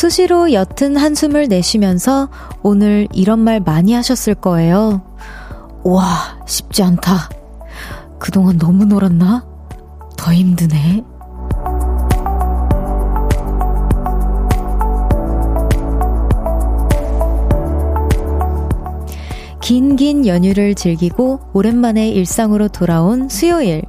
수시로 옅은 한숨을 내쉬면서 오늘 이런 말 많이 하셨을 거예요. 와, 쉽지 않다. 그동안 너무 놀았나? 더 힘드네. 긴긴 연휴를 즐기고 오랜만에 일상으로 돌아온 수요일.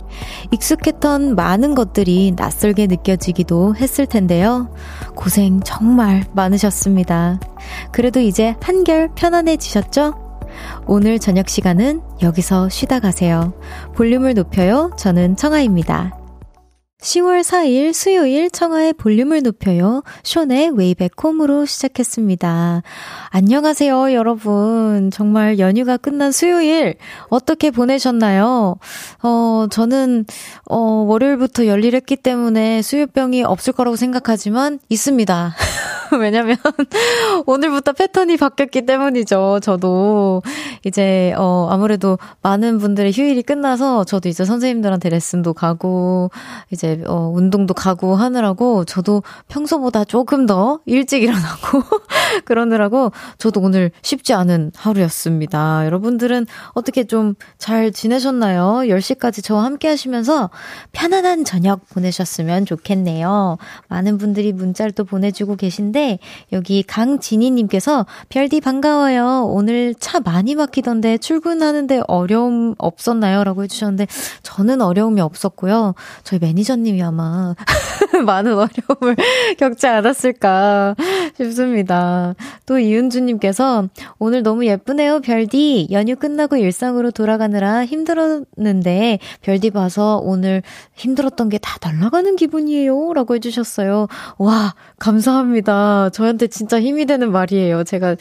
익숙했던 많은 것들이 낯설게 느껴지기도 했을 텐데요. 고생 정말 많으셨습니다. 그래도 이제 한결 편안해지셨죠? 오늘 저녁 시간은 여기서 쉬다 가세요. 볼륨을 높여요. 저는 청아입니다. 10월 4일 수요일 청하의 볼륨을 높여요. 쇼의 웨이백 홈으로 시작했습니다. 안녕하세요, 여러분. 정말 연휴가 끝난 수요일 어떻게 보내셨나요? 어, 저는 어, 월요일부터 열일했기 때문에 수요병이 없을 거라고 생각하지만 있습니다. 왜냐면 오늘부터 패턴이 바뀌었기 때문이죠. 저도 이제 어 아무래도 많은 분들의 휴일이 끝나서 저도 이제 선생님들한테 레슨도 가고 이제 어 운동도 가고 하느라고 저도 평소보다 조금 더 일찍 일어나고 그러느라고 저도 오늘 쉽지 않은 하루였습니다. 여러분들은 어떻게 좀 잘 지내셨나요? 10시까지 저와 함께 하시면서 편안한 저녁 보내셨으면 좋겠네요. 많은 분들이 문자를 또 보내주고 계신데 있는데 여기 강진희님께서 별디 반가워요. 오늘 차 많이 막히던데 출근하는데 어려움 없었나요? 라고 해주셨는데 저는 어려움이 없었고요. 저희 매니저님이 아마 많은 어려움을 겪지 않았을까 싶습니다. 또 이은주님께서 오늘 너무 예쁘네요. 별디 연휴 끝나고 일상으로 돌아가느라 힘들었는데 별디 봐서 오늘 힘들었던 게 다 날아가는 기분이에요. 라고 해주셨어요. 와 감사합니다. 저한테 진짜 힘이 되는 말이에요. 제가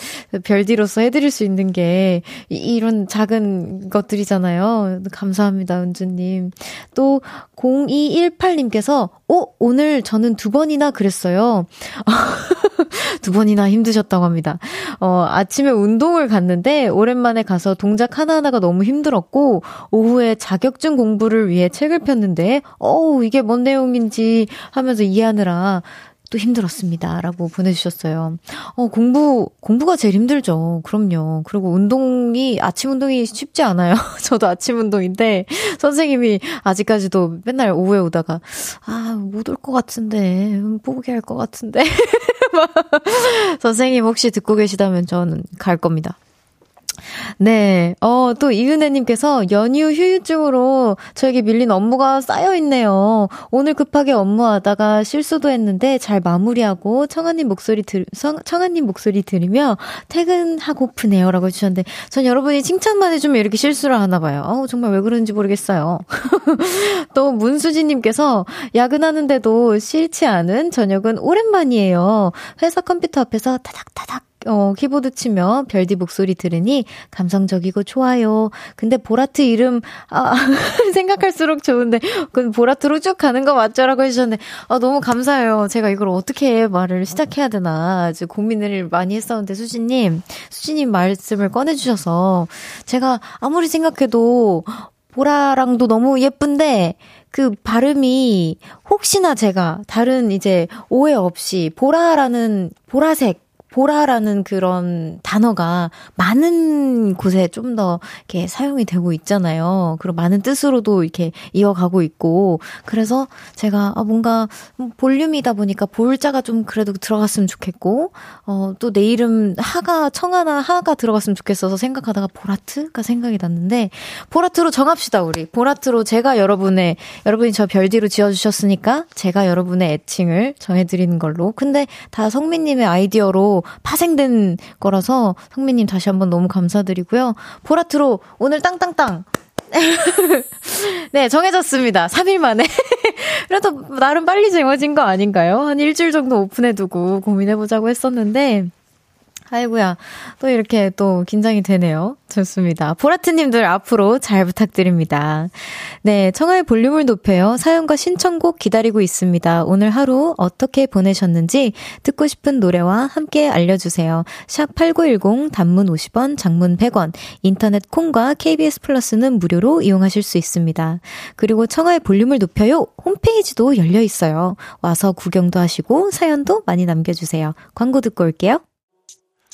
별디로서 해드릴 수 있는 게 이 런 작은 것들이잖아요. 감사합니다, 은주님. 또 0218님께서 어, 오늘 저는 두 번이나 그랬어요. 두 번이나 힘드셨다고 합니다. 어, 아침에 운동을 갔는데 오랜만에 가서 동작 하나하나가 너무 힘들었고 오후에 자격증 공부를 위해 책을 폈는데 어우, 이게 뭔 내용인지 하면서 이해하느라 또 힘들었습니다. 라고 보내주셨어요. 어, 공부, 공부가 제일 힘들죠. 그럼요. 그리고 운동이, 아침 운동이 쉽지 않아요. 저도 아침 운동인데, 선생님이 아직까지도 맨날 오후에 오다가, 아, 못 올 것 같은데, 포기할 것 같은데. 선생님 혹시 듣고 계시다면 저는 갈 겁니다. 네. 어, 또 이은혜님께서 연휴 휴유증으로 저에게 밀린 업무가 쌓여있네요. 오늘 급하게 업무하다가 실수도 했는데 잘 마무리하고 청아님 목소리 들, 청아님 목소리 들으며 퇴근하고프네요. 라고 해주셨는데, 전 여러분이 칭찬만 해주면 이렇게 실수를 하나봐요. 어우, 정말 왜 그런지 모르겠어요. 또 문수진님께서 야근하는데도 싫지 않은 저녁은 오랜만이에요. 회사 컴퓨터 앞에서 타닥타닥 어, 키보드 치며 별디 목소리 들으니 감성적이고 좋아요. 근데 보라트 이름, 아, 생각할수록 좋은데, 그 보라트로 쭉 가는 거 맞죠? 라고 해주셨는데, 아, 너무 감사해요. 제가 이걸 어떻게 말을 시작해야 되나, 아주 고민을 많이 했었는데, 수진님, 수진님 말씀을 꺼내주셔서, 제가 아무리 생각해도, 보라랑도 너무 예쁜데, 그 발음이 혹시나 제가 다른 이제 오해 없이 보라라는 보라색 보라라는 그런 단어가 많은 곳에 좀 더 이렇게 사용이 되고 있잖아요. 그리고 많은 뜻으로도 이렇게 이어가고 있고. 그래서 제가 아, 뭔가 볼륨이다 보니까 볼자가 좀 그래도 들어갔으면 좋겠고, 어, 또 내 이름 하가, 청하나 하가 들어갔으면 좋겠어서 생각하다가 보라트가 생각이 났는데, 보라트로 정합시다, 우리. 보라트로 제가 여러분의, 여러분이 저 별디로 지어주셨으니까 제가 여러분의 애칭을 정해드리는 걸로. 근데 다 성민님의 아이디어로 파생된 거라서 성민님 다시 한번 너무 감사드리고요. 보라트로 오늘 땅땅땅 네, 정해졌습니다. 3일 만에. 그래도 나름 빨리 정해진 거 아닌가요? 한 일주일 정도 오픈해두고 고민해보자고 했었는데, 아이고야. 또 이렇게 또 긴장이 되네요. 좋습니다. 보라트님들 앞으로 잘 부탁드립니다. 네, 청하의 볼륨을 높여요. 사연과 신청곡 기다리고 있습니다. 오늘 하루 어떻게 보내셨는지 듣고 싶은 노래와 함께 알려주세요. 샵 8910 단문 50원, 장문 100원, 인터넷 콩과 KBS 플러스는 무료로 이용하실 수 있습니다. 그리고 청하의 볼륨을 높여요. 홈페이지도 열려 있어요. 와서 구경도 하시고 사연도 많이 남겨주세요. 광고 듣고 올게요.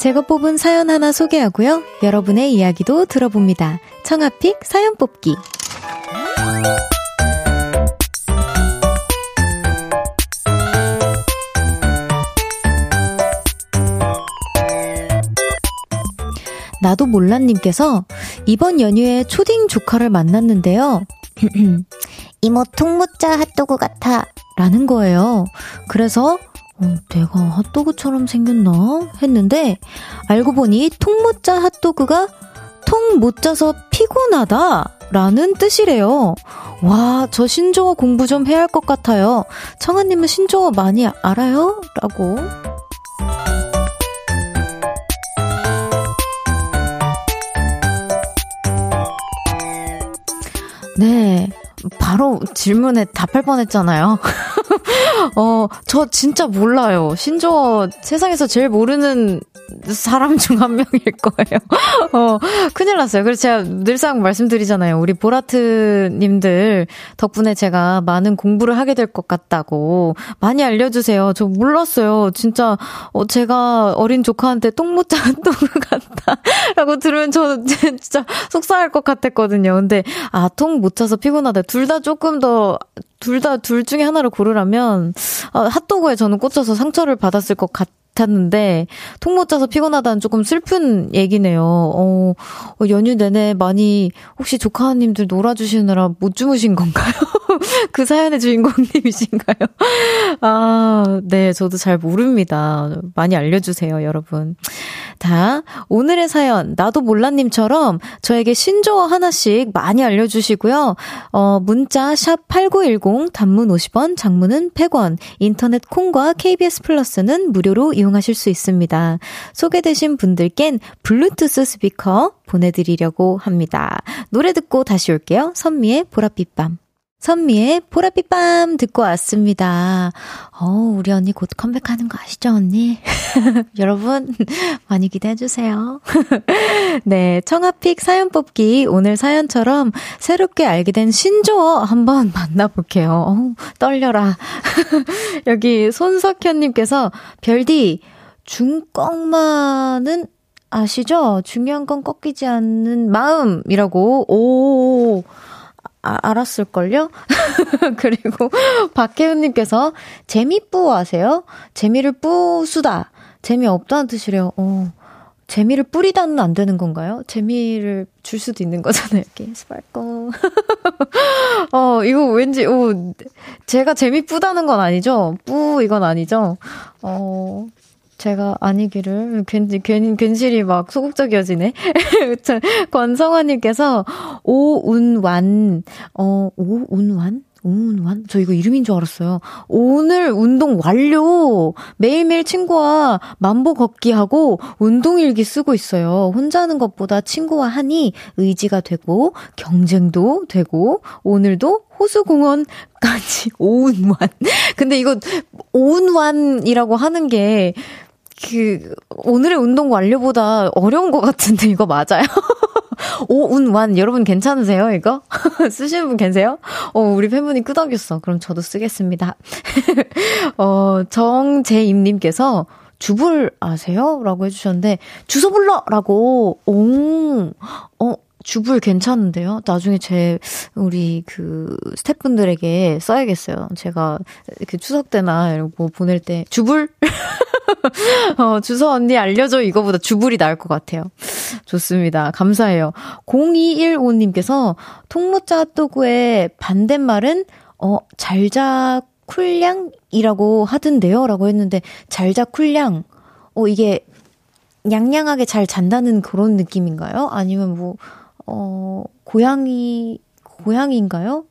제가 뽑은 사연 하나 소개하고요. 여러분의 이야기도 들어봅니다. 청아픽 사연 뽑기. 나도 몰라님께서 이번 연휴에 초딩 조카를 만났는데요. 이모 통모짜 핫도그 같아. 라는 거예요. 그래서 어, 내가 핫도그처럼 생겼나? 했는데, 알고 보니 통모짜 핫도그가 통 못 짜서 피곤하다! 라는 뜻이래요. 와, 저 신조어 공부 좀 해야 할 것 같아요. 청아님은 신조어 많이 알아요? 라고. 네. 바로 질문에 답할 뻔 했잖아요. 어, 저 진짜 몰라요. 신조어 세상에서 제일 모르는 사람 중 한 명일 거예요. 어, 큰일 났어요. 그래서 제가 늘상 말씀드리잖아요. 우리 보라트님들 덕분에 제가 많은 공부를 하게 될 것 같다고. 많이 알려주세요. 저 몰랐어요. 진짜, 어, 제가 어린 조카한테 똥못 짠 똥을 같다. 라고 들으면 저 진짜 속상할 것 같았거든요. 근데, 아, 통못 차서 피곤하다. 둘 다 조금 더 둘 다 둘 중에 하나를 고르라 면 아, 핫도그에 저는 꽂혀서 상처를 받았을 것 같. 같았는데 통못 짜서 피곤하다는 조금 슬픈 얘기네요. 어, 어, 연휴 내내 많이 혹시 조카님들 놀아주시느라 못 주무신 건가요? 그 사연의 주인공님이신가요? 아, 네, 저도 잘 모릅니다. 많이 알려주세요, 여러분. 다 오늘의 사연 나도 몰라님처럼 저에게 신조어 하나씩 많이 알려주시고요. 어, 문자 샵 #8910 단문 50원, 장문은 100원, 인터넷 콩과 KBS 플러스는 무료로 이용하실 수 있습니다. 소개되신 분들께는 블루투스 스피커 보내드리려고 합니다. 노래 듣고 다시 올게요. 선미의 보랏빛 밤. 선미의 보랏빛 밤 듣고 왔습니다. 어, 우리 언니 곧 컴백하는 거 아시죠, 언니? 여러분, 많이 기대해주세요. 네, 청아픽 사연 뽑기. 오늘 사연처럼 새롭게 알게 된 신조어 한번 만나볼게요. 어, 떨려라. 여기 손석현님께서, 별디, 중꺽마는 아시죠? 중요한 건 꺾이지 않는 마음이라고. 오. 아, 알았을걸요? 그리고 박혜은님께서 재미뿌 하세요? 재미를 뿌수다. 재미없다는 뜻이래요. 어, 재미를 뿌리다는 안 되는 건가요? 재미를 줄 수도 있는 거잖아요. 이렇게 스파이커. 어, 이거 왠지, 어, 제가 재미 뿌다는 건 아니죠? 뿌, 이건 아니죠? 어, 제가 아니기를 괜히 괜히 괜시리 막 소극적이어지네. 권성환님께서 오운완 어 오운완 오운완? 저 이거 이름인 줄 알았어요. 오늘 운동 완료! 매일매일 친구와 만보 걷기 하고 운동일기 쓰고 있어요. 혼자 하는 것보다 친구와 하니 의지가 되고 경쟁도 되고 오늘도 호수공원까지 오운완. 근데 이거 오운완이라고 하는 게 그, 오늘의 운동 완료보다 어려운 것 같은데, 이거 맞아요? 오운완, 여러분 괜찮으세요, 이거? 쓰시는 분 계세요? 어, 우리 팬분이 끄덕였어. 그럼 저도 쓰겠습니다. 어, 정재임님께서, 주불 아세요? 라고 해주셨는데, 주소 불러! 라고, 오, 어, 주불 괜찮은데요? 나중에 제, 우리 그 스태프분들에게 써야겠어요. 제가 그 추석 때나 거 보낼 때, 주불? 어, 주소 언니 알려줘. 이거보다 주불이 나을 것 같아요. 좋습니다. 감사해요. 0215님께서 통로자 또구의 반대말은, 어, 잘자 쿨량이라고 하던데요? 라고 했는데, 잘자 쿨량. 어, 이게 양양하게 잘 잔다는 그런 느낌인가요? 아니면 뭐, 어, 고양이, 고양이인가요?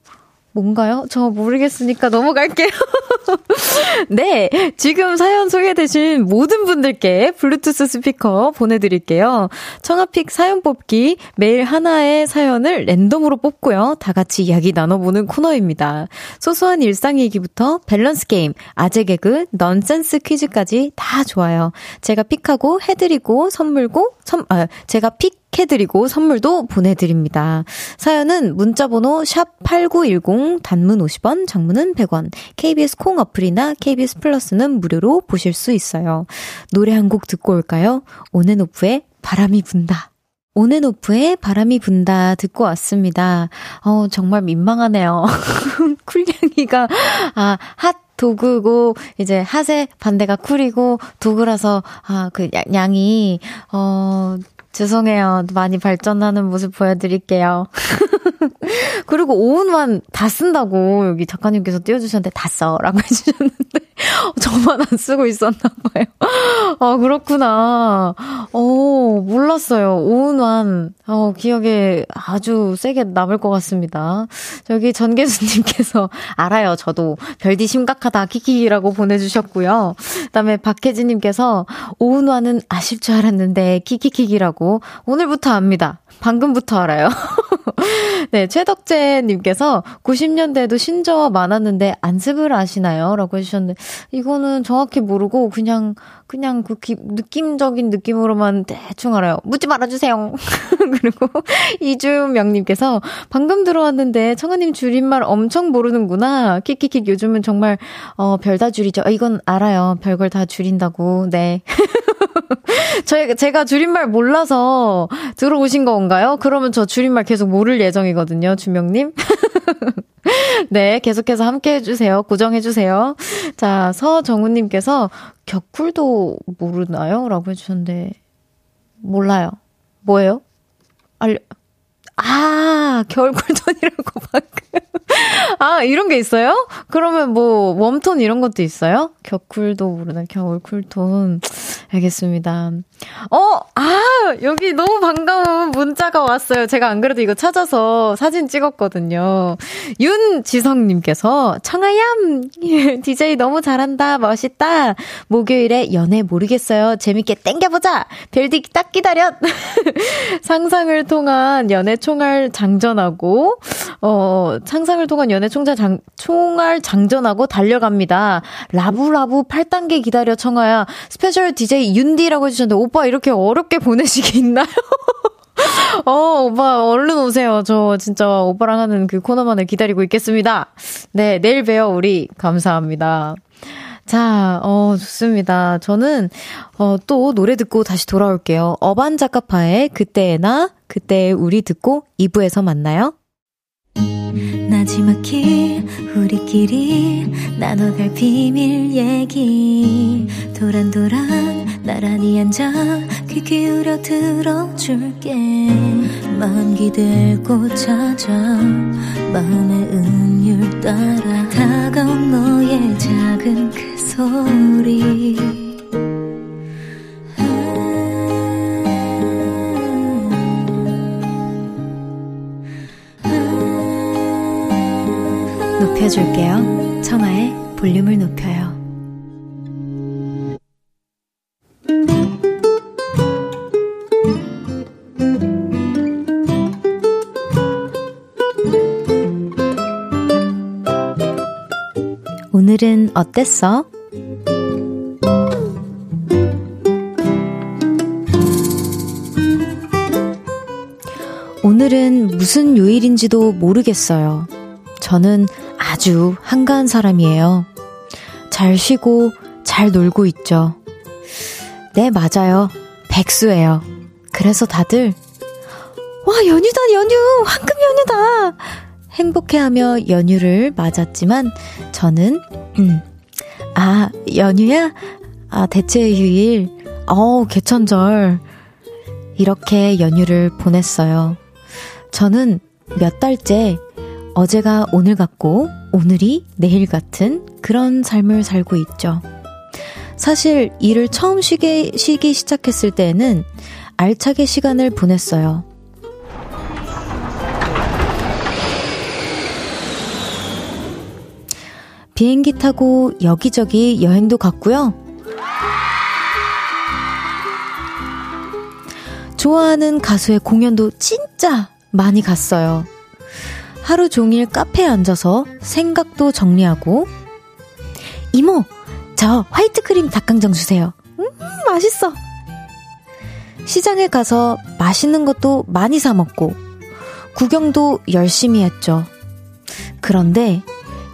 뭔가요? 저 모르겠으니까 넘어갈게요. 네, 지금 사연 소개되신 모든 분들께 블루투스 스피커 보내드릴게요. 청하 pick 사연 뽑기 매일 하나의 사연을 랜덤으로 뽑고요. 다 같이 이야기 나눠보는 코너입니다. 소소한 일상 얘기부터 밸런스 게임, 아재 개그, 넌센스 퀴즈까지 다 좋아요. 제가 pick하고 해드리고 선물고 선, 아, 제가 pick 해드리고 선물도 보내드립니다. 사연은 문자번호 샵8910 단문 50원, 장문은 100원, KBS 콩 어플이나 KBS 플러스는 무료로 보실 수 있어요. 노래 한 곡 듣고 올까요? 온앤오프의 바람이 분다. 온앤오프의 바람이 분다 듣고 왔습니다. 어, 정말 민망하네요. 쿨냥이가, 아, 핫 도구고 이제 핫의 반대가 쿨이고 도구라서 아 그 양이 어 죄송해요. 많이 발전하는 모습 보여드릴게요. 그리고 오은환 다 쓴다고 여기 작가님께서 띄워주셨는데 다 써. 라고 해주셨는데 저만 안 쓰고 있었나 봐요. 아, 그렇구나. 어, 몰랐어요. 오은환. 어, 기억에 아주 세게 남을 것 같습니다. 저기 전계수님께서 알아요. 저도 별디 심각하다. 키키라고 보내주셨고요. 그 다음에 박혜진님께서 오은환은 아실 줄 알았는데 키키키기라고 오늘부터 압니다. 방금부터 알아요. 네, 최덕재님께서 90년대에도 신조어 많았는데 안습을 아시나요? 라고 해주셨는데, 이거는 정확히 모르고 그냥, 그냥 그 기, 느낌적인 느낌으로만 대충 알아요. 묻지 말아주세요. 그리고 이주명님께서 방금 들어왔는데 청아님 줄임말 엄청 모르는구나. 킥킥킥 요즘은 정말, 어, 별다 줄이죠. 아, 이건 알아요. 별걸 다 줄인다고. 네. 저희, 제가 줄임말 몰라서 들어오신 건가요? 그러면 저 줄임말 계속 모를 예정이거든요, 주명님. 네, 계속해서 함께 해주세요. 고정해주세요. 자, 서정우님께서 격쿨도 모르나요? 라고 해주셨는데, 몰라요. 뭐예요? 알려, 아, 겨울 쿨톤이라고 방금. 아, 이런 게 있어요? 그러면 뭐, 웜톤 이런 것도 있어요? 격쿨도 모르나, 겨울 쿨톤. 알겠습니다. 어, 아, 여기 너무 반가운 문자가 왔어요. 제가 안 그래도 이거 찾아서 사진 찍었거든요. 윤지성님께서, 청하얌! DJ 너무 잘한다. 멋있다. 목요일에 연애 모르겠어요. 재밌게 땡겨보자! 별디 딱 기다려! 상상을 통한 연애 총알 장전하고, 어, 상상을 통한 연애 총알 장, 총알 장전하고 달려갑니다. 라부라부 8단계 기다려 청하야. special DJ 윤디라고 해주셨는데, 오빠 이렇게 어렵게 보내시기 있나요? 어, 오빠, 얼른 오세요. 저 진짜 오빠랑 하는 그 코너만을 기다리고 있겠습니다. 네, 내일 봬요, 우리. 감사합니다. 자, 어, 좋습니다. 저는, 어, 또 노래 듣고 다시 돌아올게요. 어반 작가파의 그때의 나, 그때의 우리 듣고 2부에서 만나요. 나지막히 우리끼리 나눠갈 비밀 얘기 도란도란 나란히 앉아 귀 기울여 들어줄게 마음 기대고 찾아 마음의 음율 따라 다가온 너의 작은 그 소리 높여줄게요. 청하의 볼륨을 높여요. 오늘은 어땠어? 오늘은 무슨 요일인지도 모르겠어요. 저는 아주 한가한 사람이에요. 잘 쉬고 잘 놀고 있죠. 네, 맞아요. 백수예요. 그래서 다들, 와, 연휴다, 연휴! 황금 연휴다! 행복해하며 연휴를 맞았지만, 저는, 음, 아, 연휴야? 아, 대체 휴일? 어우, 개천절. 이렇게 연휴를 보냈어요. 저는 몇 달째 어제가 오늘 같고 오늘이 내일 같은 그런 삶을 살고 있죠. 사실 일을 처음 쉬게, 쉬기 시작했을 때에는 알차게 시간을 보냈어요. 비행기 타고 여기저기 여행도 갔고요. 좋아하는 가수의 공연도 진짜 많이 갔어요. 하루 종일 카페에 앉아서 생각도 정리하고, 이모, 저 화이트 크림 닭강정 주세요. 음, 맛있어. 시장에 가서 맛있는 것도 많이 사먹고, 구경도 열심히 했죠. 그런데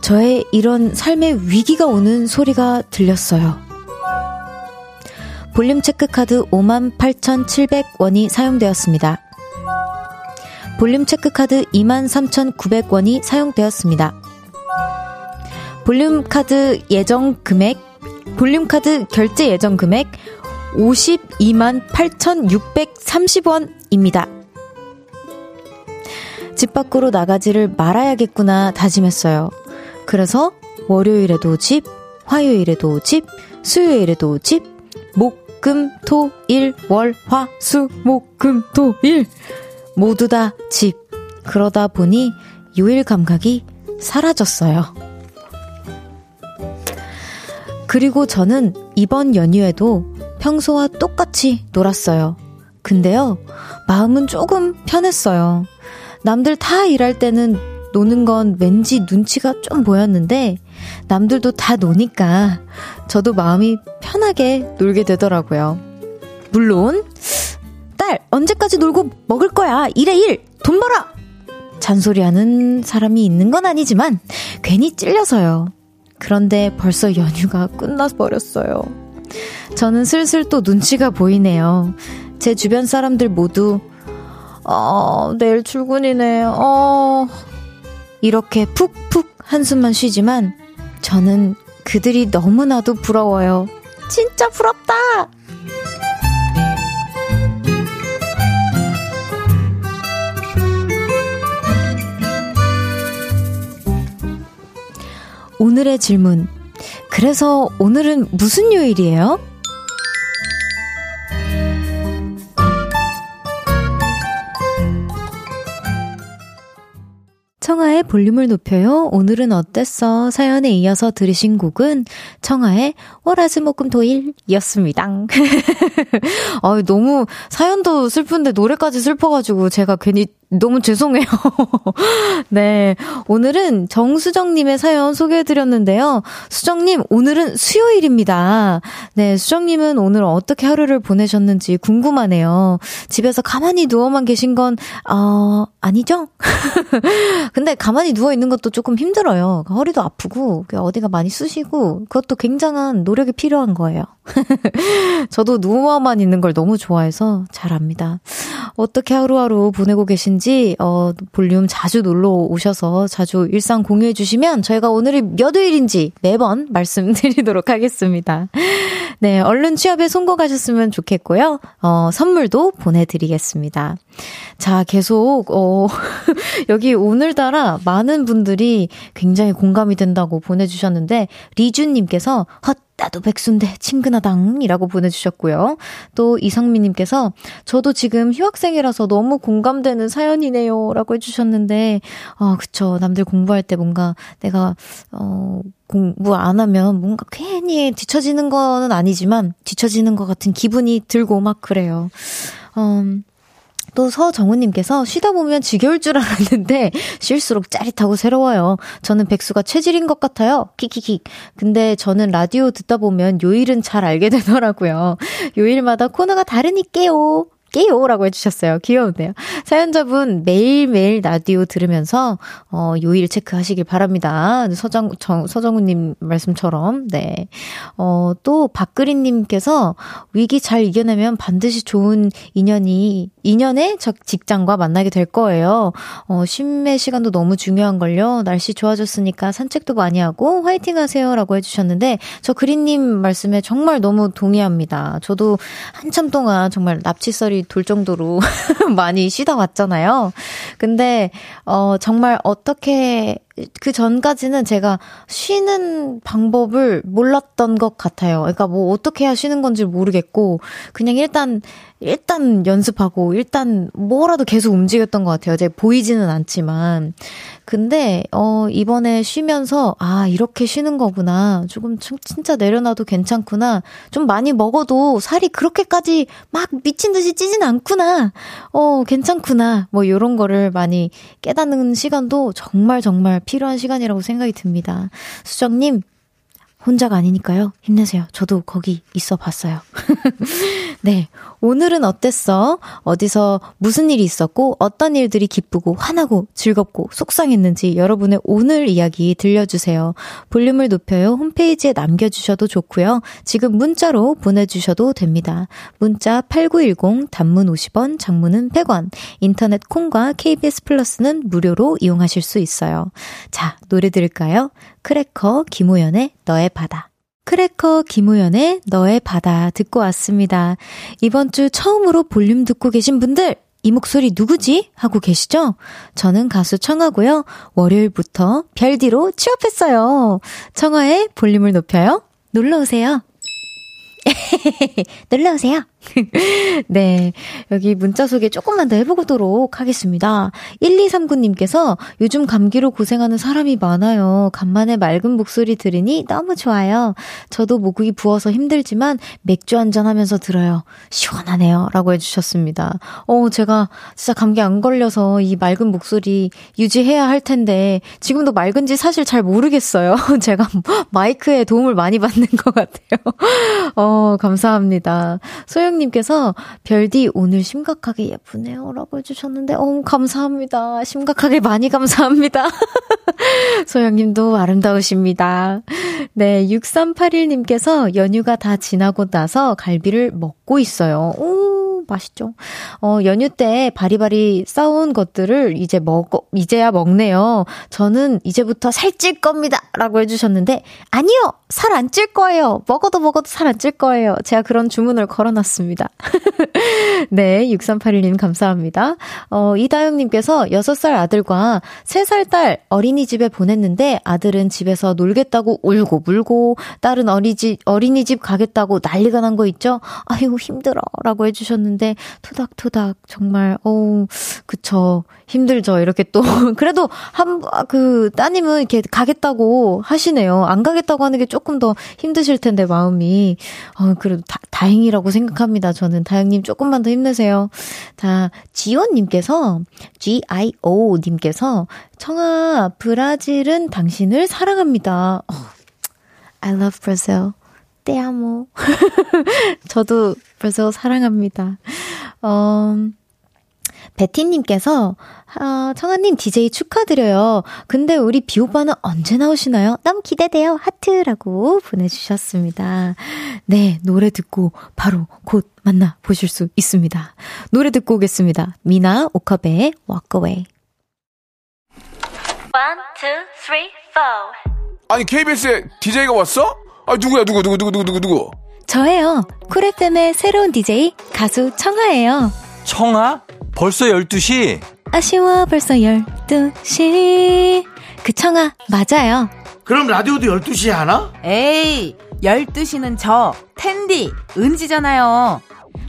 저의 이런 삶의 위기가 오는 소리가 들렸어요. 볼륨 체크카드 58,700원이 사용되었습니다. 볼륨 체크카드 23,900원이 사용되었습니다. 볼륨 카드 예정 금액, 볼륨 카드 결제 예정 금액 52만 8,630원입니다. 집 밖으로 나가지를 말아야겠구나 다짐했어요. 그래서 월요일에도 집, 화요일에도 집, 수요일에도 집, 목, 금, 토, 일, 월, 화, 수, 목, 금, 토, 일. 모두 다 집. 그러다 보니 요일 감각이 사라졌어요. 그리고 저는 이번 연휴에도 평소와 똑같이 놀았어요. 근데요, 마음은 조금 편했어요. 남들 다 일할 때는 노는 건 왠지 눈치가 좀 보였는데, 남들도 다 노니까 저도 마음이 편하게 놀게 되더라고요. 물론, 딸, 언제까지 놀고 먹을 거야? 일에 일! 돈 벌어! 잔소리하는 사람이 있는 건 아니지만, 괜히 찔려서요. 그런데 벌써 연휴가 끝나버렸어요. 저는 슬슬 또 눈치가 보이네요. 제 주변 사람들 모두, 어, 내일 출근이네, 어. 이렇게 푹푹 한숨만 쉬지만, 저는 그들이 너무나도 부러워요. 진짜 부럽다! 오늘의 질문. 그래서 오늘은 무슨 요일이에요? 청하의 볼륨을 높여요. 오늘은 어땠어? 사연에 이어서 들으신 곡은 청하의 월화수목금토일이었습니다. 아, 너무 사연도 슬픈데 노래까지 슬퍼가지고 제가 괜히 너무 죄송해요. 네. 오늘은 정수정님의 사연 소개해드렸는데요. 수정님, 오늘은 수요일입니다. 네. 수정님은 오늘 어떻게 하루를 보내셨는지 궁금하네요. 집에서 가만히 누워만 계신 건, 어, 아니죠? 근데 가만히 누워있는 것도 조금 힘들어요. 허리도 아프고, 어디가 많이 쑤시고, 그것도 굉장한 노력이 필요한 거예요. 저도 누워만 있는 걸 너무 좋아해서 잘 압니다. 어떻게 하루하루 보내고 계신지, 어, 볼륨 자주 놀러 오셔서 자주 일상 공유해 주시면 저희가 오늘이 몇 요일인지 매번 말씀드리도록 하겠습니다. 네, 얼른 취업에 성공하셨으면 좋겠고요. 어, 선물도 보내 드리겠습니다. 자, 계속, 어, 여기 오늘따라 많은 분들이 굉장히 공감이 된다고 보내 주셨는데, 리준 님께서, 헛, 나도 백수인데 친근하당이라고 보내주셨고요. 또 이성미님께서 저도 지금 휴학생이라서 너무 공감되는 사연이네요. 라고 해주셨는데, 어, 그쵸. 남들 공부할 때 뭔가 내가, 어, 공부 안 하면 뭔가 괜히 뒤처지는 거는 아니지만 뒤처지는 것 같은 기분이 들고 막 그래요. 음, 또 서정우님께서 쉬다 보면 지겨울 줄 알았는데 쉴수록 짜릿하고 새로워요. 저는 백수가 체질인 것 같아요. 키키키. 근데 저는 라디오 듣다 보면 요일은 잘 알게 되더라고요. 요일마다 코너가 다르니까요. 갈게요. 라고 해주셨어요. 귀여운데요. 사연자분 매일매일 라디오 들으면서, 어, 요일 체크하시길 바랍니다. 서정, 정, 서정우님 말씀처럼. 네. 어, 또 박그린님께서 위기 잘 이겨내면 반드시 좋은 인연이, 인연의 직장과 만나게 될 거예요. 어, 쉼의 시간도 너무 중요한걸요. 날씨 좋아졌으니까 산책도 많이 하고 화이팅 하세요. 라고 해주셨는데, 저 그린님 말씀에 정말 너무 동의합니다. 저도 한참 동안 정말 납치설이 돌 정도로 많이 쉬다 왔잖아요. 근데, 어, 정말 어떻게 그 전까지는 제가 쉬는 방법을 몰랐던 것 같아요. 그러니까 뭐 어떻게 해야 쉬는 건지 모르겠고, 그냥 일단, 일단 연습하고, 일단 뭐라도 계속 움직였던 것 같아요. 제가 보이지는 않지만. 근데, 어, 이번에 쉬면서, 아, 이렇게 쉬는 거구나. 조금 진짜 내려놔도 괜찮구나. 좀 많이 먹어도 살이 그렇게까지 막 미친 듯이 찌진 않구나. 어, 괜찮구나. 뭐, 요런 거를 많이 깨닫는 시간도 정말 정말 필요한 시간이라고 생각이 듭니다. 수정님, 혼자가 아니니까요. 힘내세요. 저도 거기 있어 봤어요. 네. 오늘은 어땠어? 어디서 무슨 일이 있었고, 어떤 일들이 기쁘고, 화나고, 즐겁고, 속상했는지 여러분의 오늘 이야기 들려주세요. 볼륨을 높여요. 홈페이지에 남겨주셔도 좋고요. 지금 문자로 보내주셔도 됩니다. 문자 8910, 단문 50원, 장문은 100원, 인터넷 콩과 KBS 플러스는 무료로 이용하실 수 있어요. 자, 노래 들을까요? 크래커 김호연의 너의 바다. 크래커 김우연의 너의 바다 듣고 왔습니다. 이번 주 처음으로 볼륨 듣고 계신 분들, 이 목소리 누구지? 하고 계시죠? 저는 가수 청하고요. 월요일부터 별디로 취업했어요. 청하의 볼륨을 높여요. 놀러오세요. 놀러오세요. 네. 여기 문자 소개 조금만 더 해보도록 하겠습니다. 1239님께서 요즘 감기로 고생하는 사람이 많아요. 간만에 맑은 목소리 들으니 너무 좋아요. 저도 목이 부어서 힘들지만 맥주 한잔 하면서 들어요. 시원하네요. 라고 해주셨습니다. 어, 제가 진짜 감기 안 걸려서 이 맑은 목소리 유지해야 할 텐데 지금도 맑은지 사실 잘 모르겠어요. 제가 마이크에 도움을 많이 받는 것 같아요. 어, 감사합니다. 소영 소영님께서 별디 오늘 심각하게 예쁘네요. 라고 해주셨는데, 어, 감사합니다. 심각하게 많이 감사합니다. 소영님도 아름다우십니다. 네, 6381님께서 연휴가 다 지나고 나서 갈비를 먹고 있어요. 오, 맛있죠. 어, 연휴 때 바리바리 싸운 것들을 이제 먹어, 이제야 먹네요. 저는 이제부터 살찔 겁니다. 라고 해주셨는데, 아니요! 살 안 찔 거예요. 먹어도 먹어도 살 안 찔 거예요. 제가 그런 주문을 걸어놨습니다. 네, 6381님 감사합니다. 어, 이다영님께서 6살 아들과 3살 딸 어린이집에 보냈는데 아들은 집에서 놀겠다고 울고 물고 딸은 어리집, 어린이집 가겠다고 난리가 난 거 있죠? 아이고, 힘들어. 라고 해주셨는데 했는데 토닥토닥 정말 어우 그쵸. 힘들죠. 이렇게 또. 그래도 한 그 따님은 이렇게 가겠다고 하시네요. 안 가겠다고 하는 게 조금 더 힘드실 텐데 마음이. 어 그래도 다, 다행이라고 생각합니다. 저는 다영님 조금만 더 힘내세요. 자 지원님께서 G I O 님께서 청아 브라질은 당신을 사랑합니다. 어, I love Brazil. 떼아모. 저도 벌써 사랑합니다. 어, 베티님께서, 아, 청아님 DJ 축하드려요. 근데 우리 비오빠는 언제 나오시나요? 너무 기대돼요. 하트라고 보내주셨습니다. 네, 노래 듣고 바로 곧 만나 보실 수 있습니다. 노래 듣고 오겠습니다. 미나 오카베의 Walk Away. One, two, three, four. 아니, KBS에 DJ가 왔어? 아, 누구야, 누구, 누구, 누구, 누구, 누구, 누구? 저예요. 쿨FM의 새로운 DJ, 가수 청아예요. 청아? 벌써 12시? 아쉬워, 벌써 12시. 그 청아, 맞아요. 그럼 라디오도 12시에 하나? 에이, 12시는 저, 텐디, 은지잖아요.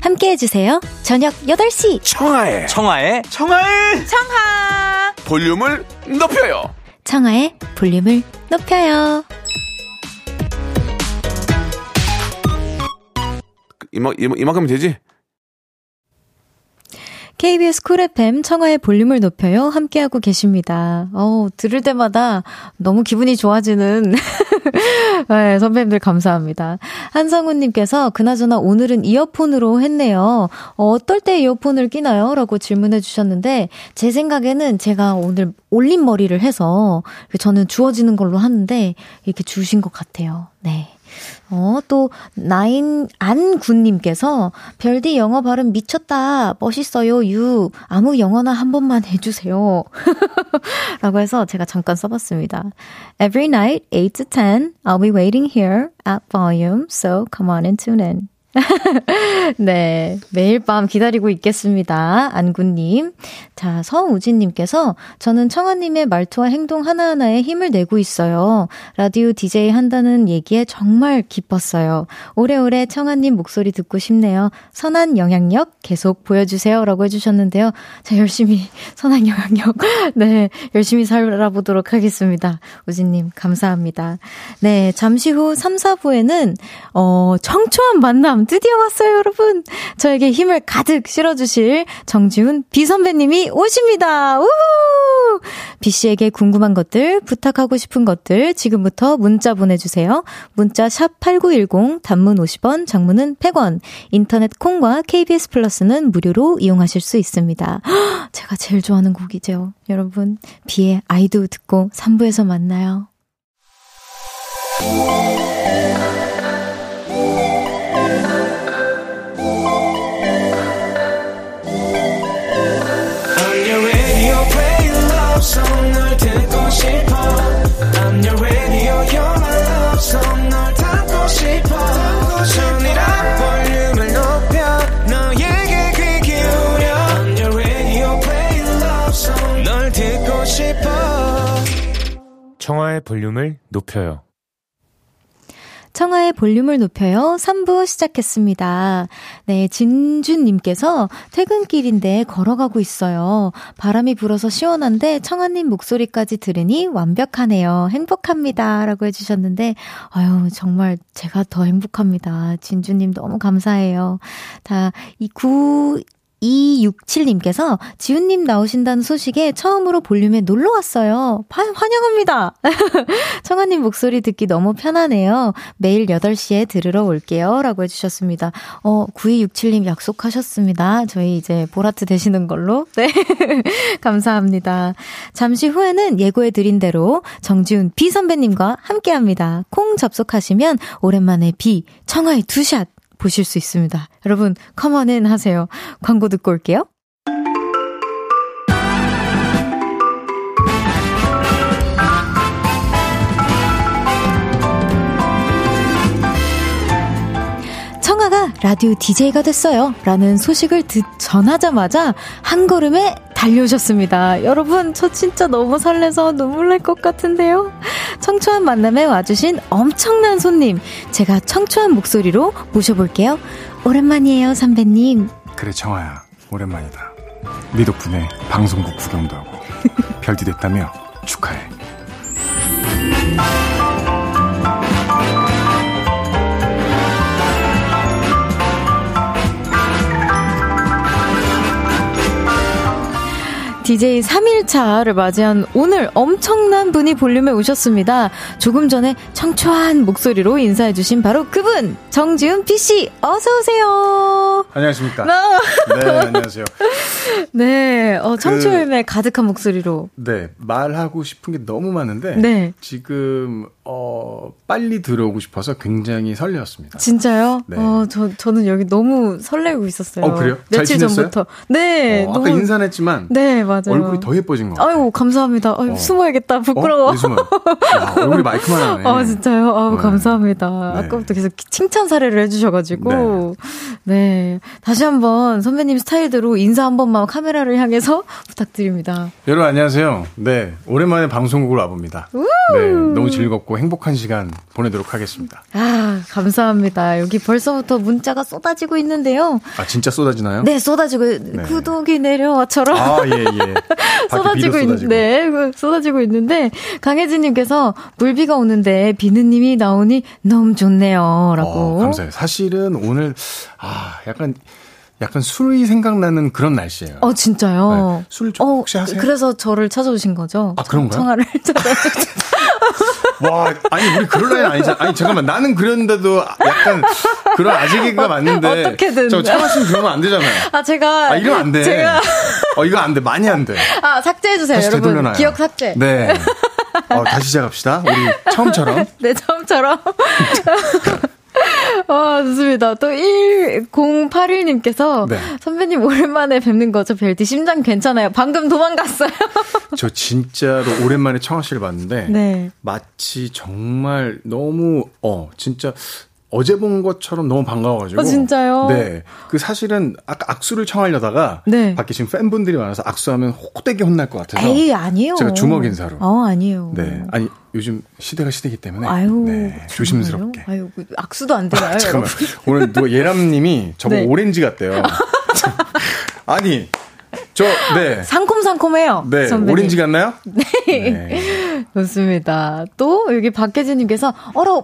함께 해주세요. 저녁 8시. 청하의 청아의 청하의 청하! 볼륨을 높여요. 청아의 볼륨을 높여요. 이만, 이만, 이만큼면 되지? KBS 쿨 FM 청하의 볼륨을 높여요. 함께하고 계십니다. 어 들을 때마다 너무 기분이 좋아지는 네, 선배님들 감사합니다. 한성훈님께서 그나저나 오늘은 이어폰으로 했네요. 어, 어떨 때 이어폰을 끼나요? 라고 질문해 주셨는데, 제 생각에는 제가 오늘 올린 머리를 해서 저는 주어지는 걸로 하는데, 이렇게 주신 것 같아요. 네. 어, 또, 나인, 안군님께서, 별디 영어 발음 미쳤다. 멋있어요, 유. 아무 영어나 한 번만 해주세요. 라고 해서 제가 잠깐 써봤습니다. Every night, 8 to 10, I'll be waiting here at volume, so come on and tune in. 네. 매일 밤 기다리고 있겠습니다. 안구님. 자, 서우진님께서 저는 청아님의 말투와 행동 하나하나에 힘을 내고 있어요. 라디오 DJ 한다는 얘기에 정말 기뻤어요. 오래오래 청아님 목소리 듣고 싶네요. 선한 영향력 계속 보여주세요. 라고 해주셨는데요. 자, 열심히 선한 영향력. 네. 열심히 살아보도록 하겠습니다. 우진님, 감사합니다. 네. 잠시 후 3, 4부에는, 어, 청초한 만남 드디어 왔어요, 여러분. 저에게 힘을 가득 실어주실 정지훈 비선배님이 오십니다. 우후! 비씨에게 궁금한 것들, 부탁하고 싶은 것들 지금부터 문자 보내주세요. 문자 샵 8910, 단문 50원, 장문은 100원. 인터넷 콩과 KBS 플러스는 무료로 이용하실 수 있습니다. 제가 제일 좋아하는 곡이죠. 여러분, 비의 아이도 듣고 3부에서 만나요. 청하의 볼륨을 높여요. 청하의 볼륨을 높여요. 3부 시작했습니다. 네, 진주님께서 퇴근길인데 걸어가고 있어요. 바람이 불어서 시원한데 청하님 목소리까지 들으니 완벽하네요. 행복합니다. 라고 해주셨는데, 아유, 정말 제가 더 행복합니다. 진주님 너무 감사해요. 다, 이 구, 267님께서 지훈님 나오신다는 소식에 처음으로 볼륨에 놀러 왔어요. 파, 환영합니다. 청아님 목소리 듣기 너무 편하네요. 매일 8시에 들으러 올게요. 라고 해주셨습니다. 어, 9267님 약속하셨습니다. 저희 이제 보라트 되시는 걸로. 네. 감사합니다. 잠시 후에는 예고해드린 대로 정지훈 비 선배님과 함께 합니다. 콩 접속하시면 오랜만에 비, 청하의 two shot 보실 수 있습니다. 여러분, come on in 하세요. 광고 듣고 올게요. 라디오 DJ가 됐어요. 라는 소식을 듣, 전하자마자 한 걸음에 달려오셨습니다. 여러분, 저 진짜 너무 설레서 눈물 날 것 같은데요. 청초한 만남에 와주신 엄청난 손님. 제가 청초한 목소리로 모셔볼게요. 오랜만이에요, 선배님. 그래 청아야 오랜만이다. 네 덕분에 방송국 구경도 하고 별디 됐다며 축하해. DJ 3일차를 맞이한 오늘 엄청난 분이 볼륨에 오셨습니다. 조금 전에 청초한 목소리로 인사해주신 바로 그분! 정지훈 PC! 어서오세요! 안녕하십니까? 네. 네 안녕하세요. 네, 어, 청초함에 가득한 목소리로. 네 말하고 싶은 게 너무 많은데 네. 지금 어 빨리 들어오고 싶어서 굉장히 설레었습니다. 진짜요? 네. 어, 저, 저는 여기 너무 설레고 있었어요. 어, 그래요? 잘 며칠? 전부터. 네, 어, 너무. 아까 인사는 했지만 네, 맞아요. 얼굴이 더 예뻐진 것 같아요. 아유, 감사합니다. 아유, 어. 숨어야겠다. 부끄러워. 어? 왜 숨어요? 야, 얼굴이 마이크만 하네. 아, 진짜요? 아우, 네. 감사합니다. 네. 아까부터 계속 칭찬 사례를 해주셔가지고. 네. 다시 한번 선배님 스타일대로 인사 한 번만 카메라를 향해서 부탁드립니다. 여러분 안녕하세요. 네 오랜만에 방송국을 와봅니다. 네 너무 즐겁고 행복한 시간 보내도록 하겠습니다. 아, 감사합니다. 여기 벌써부터 문자가 쏟아지고 있는데요. 아 진짜 쏟아지나요? 네, 쏟아지고, 구독이 내려와처럼. 아 예 예. 쏟아지고 있, 네, 그 쏟아지고 있는데, 강혜진님께서 물비가 오는데 비누님이 나오니 너무 좋네요. 라고. 어, 감사해요. 사실은 오늘 아 약간 약간 술이 생각나는 그런 날씨예요. 어, 진짜요? 네. 술좀 혹시 하세요? 그래서 저를 찾아오신 거죠? 아, 그런가요? 청아를 찾아오신 와, 아니 우리 그럴 나이 아니잖아. 아니 잠깐만, 나는 그랬는데도 약간 그런 아재개가 맞는데. 어떻게든. 저 청아 씨는 그러면 안 되잖아요. 아, 제가. 아, 이러면 안 돼. 제가. 어, 이거 안 돼. 많이 안 돼. 아, 삭제해 주세요, 다시 여러분. 되돌려놔요. 기억 삭제. 네. 어, 다시 시작합시다. 우리 처음처럼. 네, 처음처럼. 아, 좋습니다. 또 1081님께서 네. 선배님 오랜만에 뵙는 거죠, 벨디. 심장 괜찮아요. 방금 도망갔어요. 저 진짜로 오랜만에 청아 씨를 봤는데 네. 마치 정말 너무 어 진짜 어제 본 것처럼 너무 반가워가지고. 어, 진짜요? 네. 그 사실은 아까 악수를 청하려다가 네. 밖에 지금 팬분들이 많아서 악수하면 호되게 혼날 것 같아서. 에이, 아니에요. 제가 주먹 인사로. 어, 아니에요. 네. 아니 요즘 시대가 시대이기 때문에. 아유, 네. 조심스럽게. 아유, 그 악수도 안 되나요? 잠깐만. 여러분? 오늘 누가 예람님이 저거 네. 오렌지 같대요. 아니 저 네. 상콤상콤해요. 네, 선배님. 오렌지 같나요? 네. 좋습니다. 또 여기 박혜진님께서 어라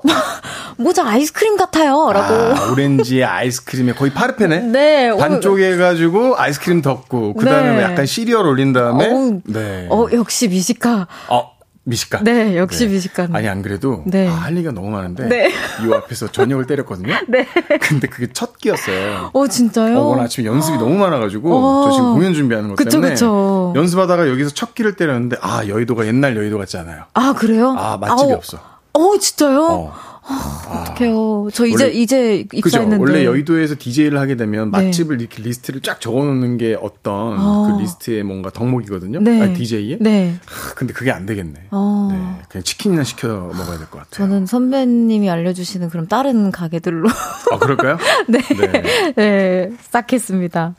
모자 아이스크림 같아요. 라고. 아, 오렌지에 아이스크림에 거의 파르페네. 네, 오. 반쪽에 해가지고 아이스크림 덮고 그 다음에 네. 약간 시리얼 올린 다음에 어우, 네. 어 역시 미식가. 어, 미식가. 네, 역시 미식가네. 아니 안 그래도 네. 아, 할 얘기가 너무 많은데 네. 이 앞에서 저녁을 때렸거든요. 네. 근데 그게 첫 끼였어요. 어 진짜요? 어, 오늘 아침에 연습이 너무 많아가지고 어. 저 지금 공연 준비하는 것 그쵸, 때문에 그쵸. 연습하다가 여기서 첫 끼를 때렸는데 아 여의도가 옛날 여의도 같지 않아요. 아 그래요? 아 맛집이 아우, 없어. 어 진짜요? 어. 어떡해요. 저 이제 원래- 이제 그죠. 입사했는데. 원래 여의도에서 DJ를 하게 되면 네. 맛집을 이렇게 리스트를 쫙 적어 놓는 게 어떤 아. 그 리스트의 뭔가 덕목이거든요. 네. 아니, DJ의. 네. 근데 그게 안 되겠네. 어. 네. 그냥 치킨이나 시켜 먹어야 될 것 같아요. 저는 선배님이 알려 주시는 그럼 다른 가게들로 아 그럴까요? 네. 네. 네, 싹 했습니다.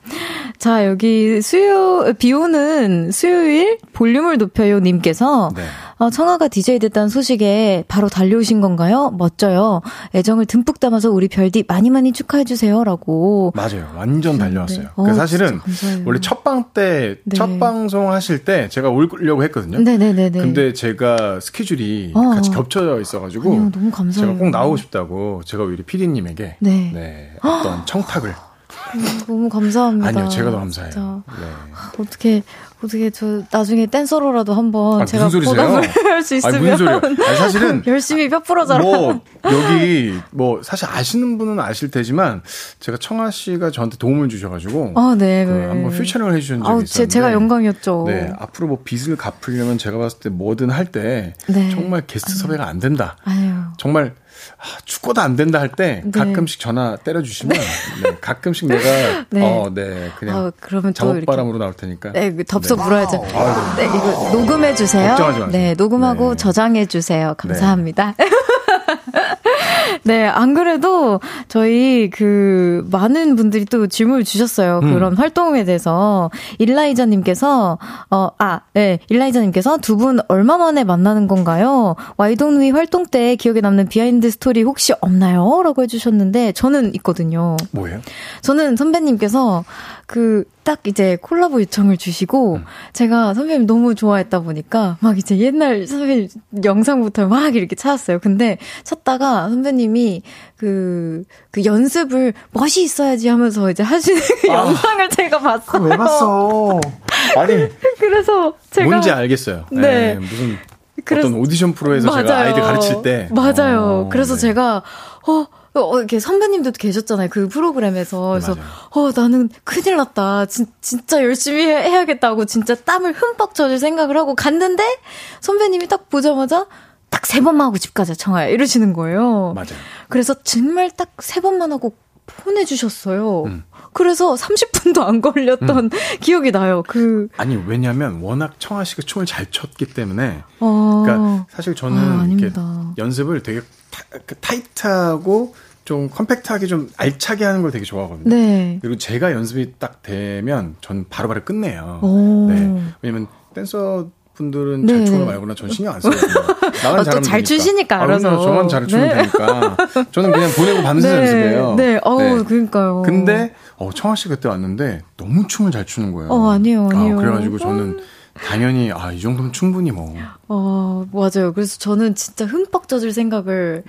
자, 여기 수요, 비 오는 수요일 볼륨을 높여요 님께서 네. 어, 청아가 DJ 됐다는 소식에 바로 달려오신 건가요? 멋져요. 애정을 듬뿍 담아서 우리 별디 많이 많이 축하해주세요. 라고. 맞아요. 완전 달려왔어요. 어, 그 사실은. 원래 첫방 때, 네. 첫 방송 하실 때 제가 오려고 했거든요. 네네네네. 근데 제가 스케줄이 어. 같이 겹쳐져 있어가지고 아니요, 너무 감사해요. 제가 꼭 나오고 싶다고 제가 오히려 PD님에게 네. 어떤 청탁을 너무 감사합니다. 아니요 제가 더 감사해요. 진짜. 네. 어떻게, 어떻게 저 나중에 댄서로라도 한번 아, 제가 무슨 소리세요? 보답을 할수 아니, 있으면. 소리예요? 아니, 사실은 열심히 뼈 부러져라. 뭐 여기 뭐 사실 아시는 분은 아실 테지만 제가 청아 씨가 저한테 도움을 주셔가지고 아, 네. 그 네. 한번 퓨처링을 해주신 적이 아우, 있었는데 제, 제가 영광이었죠. 네 앞으로 뭐 빚을 갚으려면 제가 봤을 때 뭐든 할때 네. 정말 게스트 섭외가 안 된다. 아유. 정말 아, 죽고도 안 된다 할때 네. 가끔씩 전화 때려주시면 네, 가끔씩 내가 네. 어, 네 그냥 아, 그러면. 잠옷바람으로 나올 테니까 네, 그 덥석 네. 물어야죠. 아유. 네, 이거 녹음해 주세요. 네, 녹음하고 네. 저장해 주세요. 감사합니다. 네, 안 그래도 저희 그 많은 분들이 또 질문을 주셨어요. 음. 그런 활동에 대해서 일라이자님께서 어, 아, 네, 일라이자님께서 두 분 얼마 만에 만나는 건가요? Why Don't We 활동 때 기억에 남는 behind story 혹시 없나요?라고 해 주셨는데 저는 있거든요. 뭐예요? 저는 선배님께서 그 딱 이제 콜라보 요청을 주시고 제가 선배님 너무 좋아했다 보니까 막 이제 옛날 선배님 영상부터 막 이렇게 찾았어요. 근데 찾다가 선배님이 그, 그 연습을 멋이 있어야지 하면서 이제 하시는 그 영상을 제가 봤어요. 왜 봤어? 아니 그래서 제가 뭔지 알겠어요. 네. 네, 무슨 그래서- 어떤 오디션 프로에서 제가 아이들 가르칠 때 맞아요. 어, 그래서 네. 제가 어 어, 이렇게 선배님도 계셨잖아요. 그 프로그램에서. 그래서, 맞아요. 어, 나는 큰일 났다. 진, 진짜 열심히 해, 해야겠다고 진짜 땀을 흠뻑 젖을 생각을 하고 갔는데, 선배님이 딱 보자마자, 딱 세 번만 하고 집 가자, 청아야. 이러시는 거예요. 맞아요. 그래서 정말 딱 세 번만 하고 보내주셨어요. 음. 그래서 30분도 안 걸렸던 기억이 나요. 그, 아니 왜냐하면 워낙 청아 씨가 춤을 잘 췄기 때문에 어. 그러니까 사실 저는 아, 이렇게. 연습을 되게 타, 그 타이트하고 좀 컴팩트하게 좀 알차게 하는 걸 되게 좋아하거든요. 네. 그리고 제가 연습이 딱 되면 전 바로바로 끝내요. 오. 네. 왜냐면 댄서 분들은 네. 잘 추는 거 말고나 전 신경 안 쓰거든요. 나만 아, 또 잘하면 잘 되니까. 추시니까 아. 알아서. 저만 잘 추면 네. 되니까. 저는 그냥 보내고 밤새 연습해요. 네, 어우, 그러니까요. 근데 어, 청아 씨 그때 왔는데 너무 춤을 잘 추는 거예요. 어, 아니에요, 아니에요. 아, 그래가지고 저는 당연히 아 이 정도면 충분히 뭐 어, 맞아요. 그래서 저는 진짜 흠뻑 젖을 생각을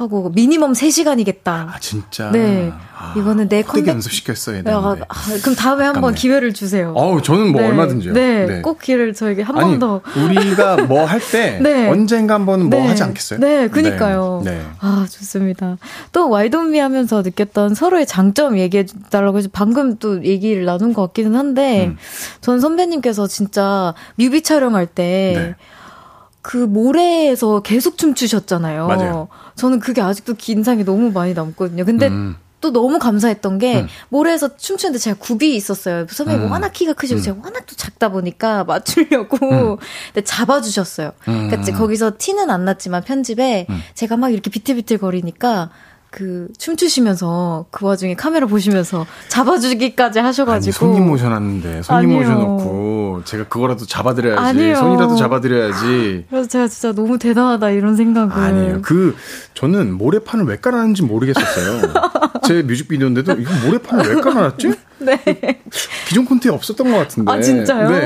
하고 미니멈 3시간이겠다. 아, 진짜. 네. 아, 이거는 내 컨텐- 연습시켰어야 아, 되는데. 아, 그럼 다음에 한번. 기회를 주세요. 어우, 저는 뭐 네. 얼마든지요. 네, 꼭 기회를 저에게 한 번 더. 우리가 뭐 할때 네. 언젠가 한 번은 뭐 네. 하지 않겠어요? 네, 그니까요. 네. 네. 아, 좋습니다. 또 와이돈미 하면서 느꼈던 서로의 장점 얘기해 달라고 해서 방금 또 얘기를 나눈 것 같기는 한데, 음. 전 선배님께서 진짜 뮤비 촬영할 때, 네. 그 모래에서 계속 춤추셨잖아요. 맞아요. 저는 그게 아직도 인상이 너무 많이 남거든요. 근데 음. 또 너무 감사했던 게 음. 모래에서 춤추는데 제가 굽이 있었어요. 선배님 음. 워낙 키가 크시고 음. 제가 워낙 또 작다 보니까 맞추려고 근데 잡아주셨어요. 그러니까 음. 거기서 티는 안 났지만 편집에 음. 제가 막 이렇게 비틀비틀 거리니까 그 춤추시면서 그 와중에 카메라 보시면서 잡아주기까지 아니, 하셔가지고 손님 모셔놨는데 손님 아니에요. 모셔놓고 제가 그거라도 잡아드려야지 아니에요. 손이라도 잡아드려야지 그래서 제가 진짜 너무 대단하다 이런 생각을 아니에요 그 저는 모래판을 왜 깔아놨는지 모르겠었어요 제 뮤직비디오인데도 이거 모래판을 왜 깔아놨지? 네. 기존 콘텐츠에 없었던 것 같은데 아, 진짜요? 네.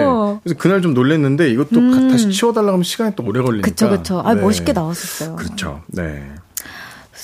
그래서 그날 좀 놀랬는데 이것도 음. 다시 치워달라고 하면 시간이 또 오래 걸리니까 그쵸 그쵸. 아 네. 멋있게 나왔었어요. 그렇죠 네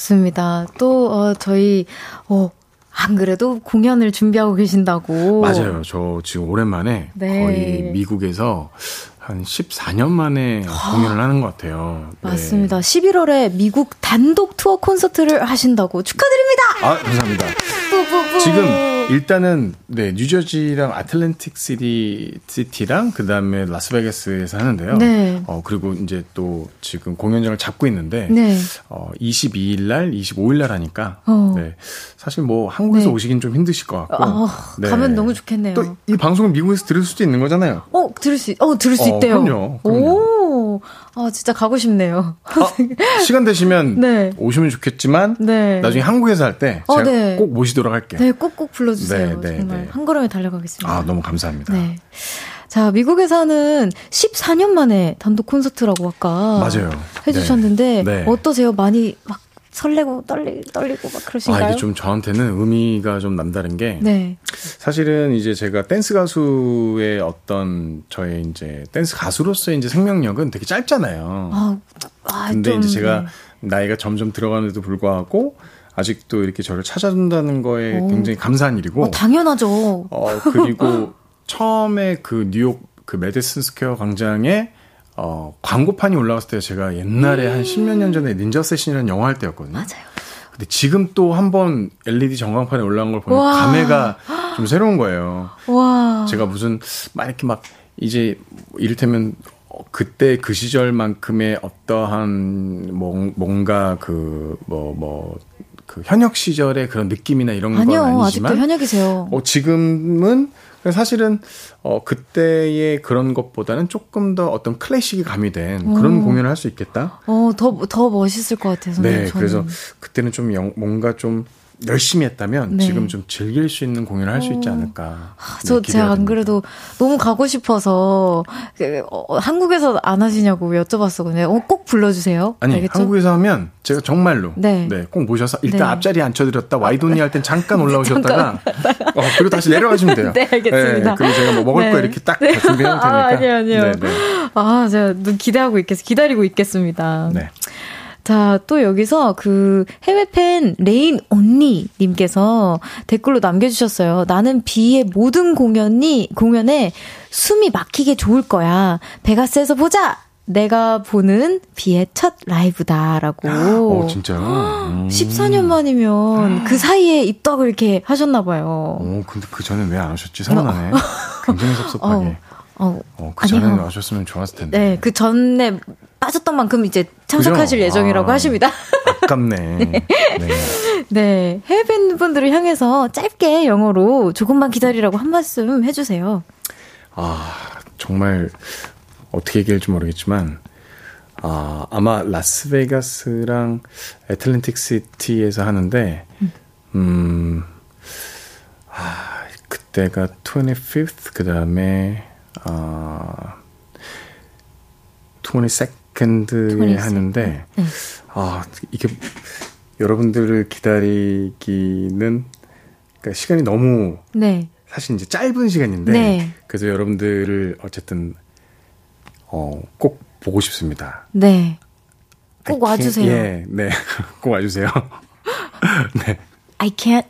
좋습니다. 또 어, 저희 어, 안 그래도 공연을 준비하고 계신다고. 맞아요 저 지금 오랜만에 네. 거의 미국에서 한 14년 만에 공연을 하는 것 같아요 네. 맞습니다. 11월에 미국 단독 투어 콘서트를 하신다고 축하드립니다. 아 감사합니다 뿌뿌뿌. 지금 일단은 네 뉴저지랑 아틀랜틱 시티 시티랑 그 다음에 라스베가스에서 하는데요. 네. 어 그리고 이제 또 지금 공연장을 잡고 있는데 네. 어 22일 날, 25일 날 하니까 어. 네. 사실 뭐 한국에서 네. 오시긴 좀 힘드실 것 같고. 아, 네. 가면 너무 좋겠네요. 또 이 방송을 미국에서 들을 수도 있는 거잖아요. 어, 들을 수, 있- 어, 들을 수 어, 있대요. 그럼요, 그럼요. 오, 아, 진짜 가고 싶네요. 아, 시간 되시면 네. 오시면 좋겠지만 네. 나중에 한국에서 할때 어, 제가 네. 꼭 모시도록 할게요. 네, 꼭꼭 불러주세요. 네, 네, 정말 네. 한 걸음에 달려가겠습니다. 아 너무 감사합니다. 네. 자, 미국에서는 14년 만에 단독 콘서트라고 아까 맞아요. 해주셨는데. 어떠세요? 많이 막 설레고 떨리, 떨리고 막 그러신가요? 아, 이게 좀 저한테는 의미가 좀 남다른 게 네. 사실은 이제 제가 댄스 가수의 어떤 저의 이제 댄스 가수로서의 이제 생명력은 되게 짧잖아요. 아, 아 근데 좀, 이제 제가 네. 나이가 점점 들어가는데도 불구하고 아직도 이렇게 저를 찾아준다는 거에 오. 굉장히 감사한 일이고 어, 당연하죠. 어, 그리고 처음에 그 뉴욕 그 메디슨 스퀘어 광장에 어, 광고판이 올라갔을 때 제가 옛날에 한 십몇 년 전에 닌자 세신이라는 영화 할 때였거든요. 음. 맞아요. 근데 지금 또 한 번 LED 전광판에 올라온 걸 보면 와. 감회가 좀 새로운 거예요. 와. 제가 무슨 막 이렇게 막 이제 이를테면 어, 그때 그 시절만큼의 어떠한 뭐- 뭔가 그 뭐 뭐 그 현역 시절의 그런 느낌이나 이런 건 아니요, 아직도 아니지만 현역이세요. 어, 지금은 사실은 어 그때의 그런 것보다는 조금 더 어떤 클래식이 가미된 그런 음. 공연을 할 수 있겠다. 어, 더, 더 멋있을 것 같아요. 선생님, 네, 저는. 그래서 그때는 좀 영- 뭔가 좀 열심히 했다면 네. 지금 좀 즐길 수 있는 공연을 할 수 있지 않을까. 아, 네, 저, 제가 안. 그래도 너무 가고 싶어서, 그, 어, 한국에서 안 하시냐고 여쭤봤었거든요. 어, 꼭 불러주세요. 아니 알겠죠? 한국에서 하면 제가 정말로 네. 네. 꼭 모셔서 일단 네. 앞자리에 앉혀드렸다 와이돈이 할 땐 잠깐 올라오셨다가 어, 그리고 다시 내려가시면 돼요. 네, 알겠습니다. 그리고 제가 뭐 먹을 네. 거 이렇게 딱다 준비해놓을 테니까. 아, 아니요, 아니요. 네, 네. 아, 제가 눈 기대하고 있겠, 기다리고 있겠습니다. 네. 자, 또 여기서 그 해외 팬 레인 언니 님께서 댓글로 남겨주셨어요. 나는 비의 모든 공연이, 공연에 숨이 막히게 좋을 거야. 베가스에서 보자! 내가 보는 비의 첫 라이브다라고. 어 진짜요? 음. 14년 만이면 그 사이에 입덕을 이렇게 하셨나 봐요. 어 근데 그 전에 왜안 오셨지? 서운하네. 굉장히 섭섭하게. 어, 어, 그 전에 아니요. 와셨으면 좋았을 텐데. 네, 그 전에 빠졌던 만큼 이제 참석하실 그죠? 예정이라고 아. 하십니다. 아깝네. 네. 네, 해외 팬분들을 향해서 짧게 영어로 조금만 기다리라고 한 말씀 해주세요. 아, 정말 어떻게 얘기할지 모르겠지만, 아, 아마 라스베가스랑 애틀랜틱 시티에서 하는데, 음, 아, 그때가 25th, 그 다음에, 아, 22nd 에 22nd. 하는데, 네. 아, 이게 여러분들을 기다리기는, 그러니까 시간이 너무 네, 사실 이제 짧은 시간인데 네. 그래서 여러분들을 어쨌든 어 꼭 보고 싶습니다. 네. 꼭 와주세요. 예, 네. 꼭 와주세요. 네. I can't,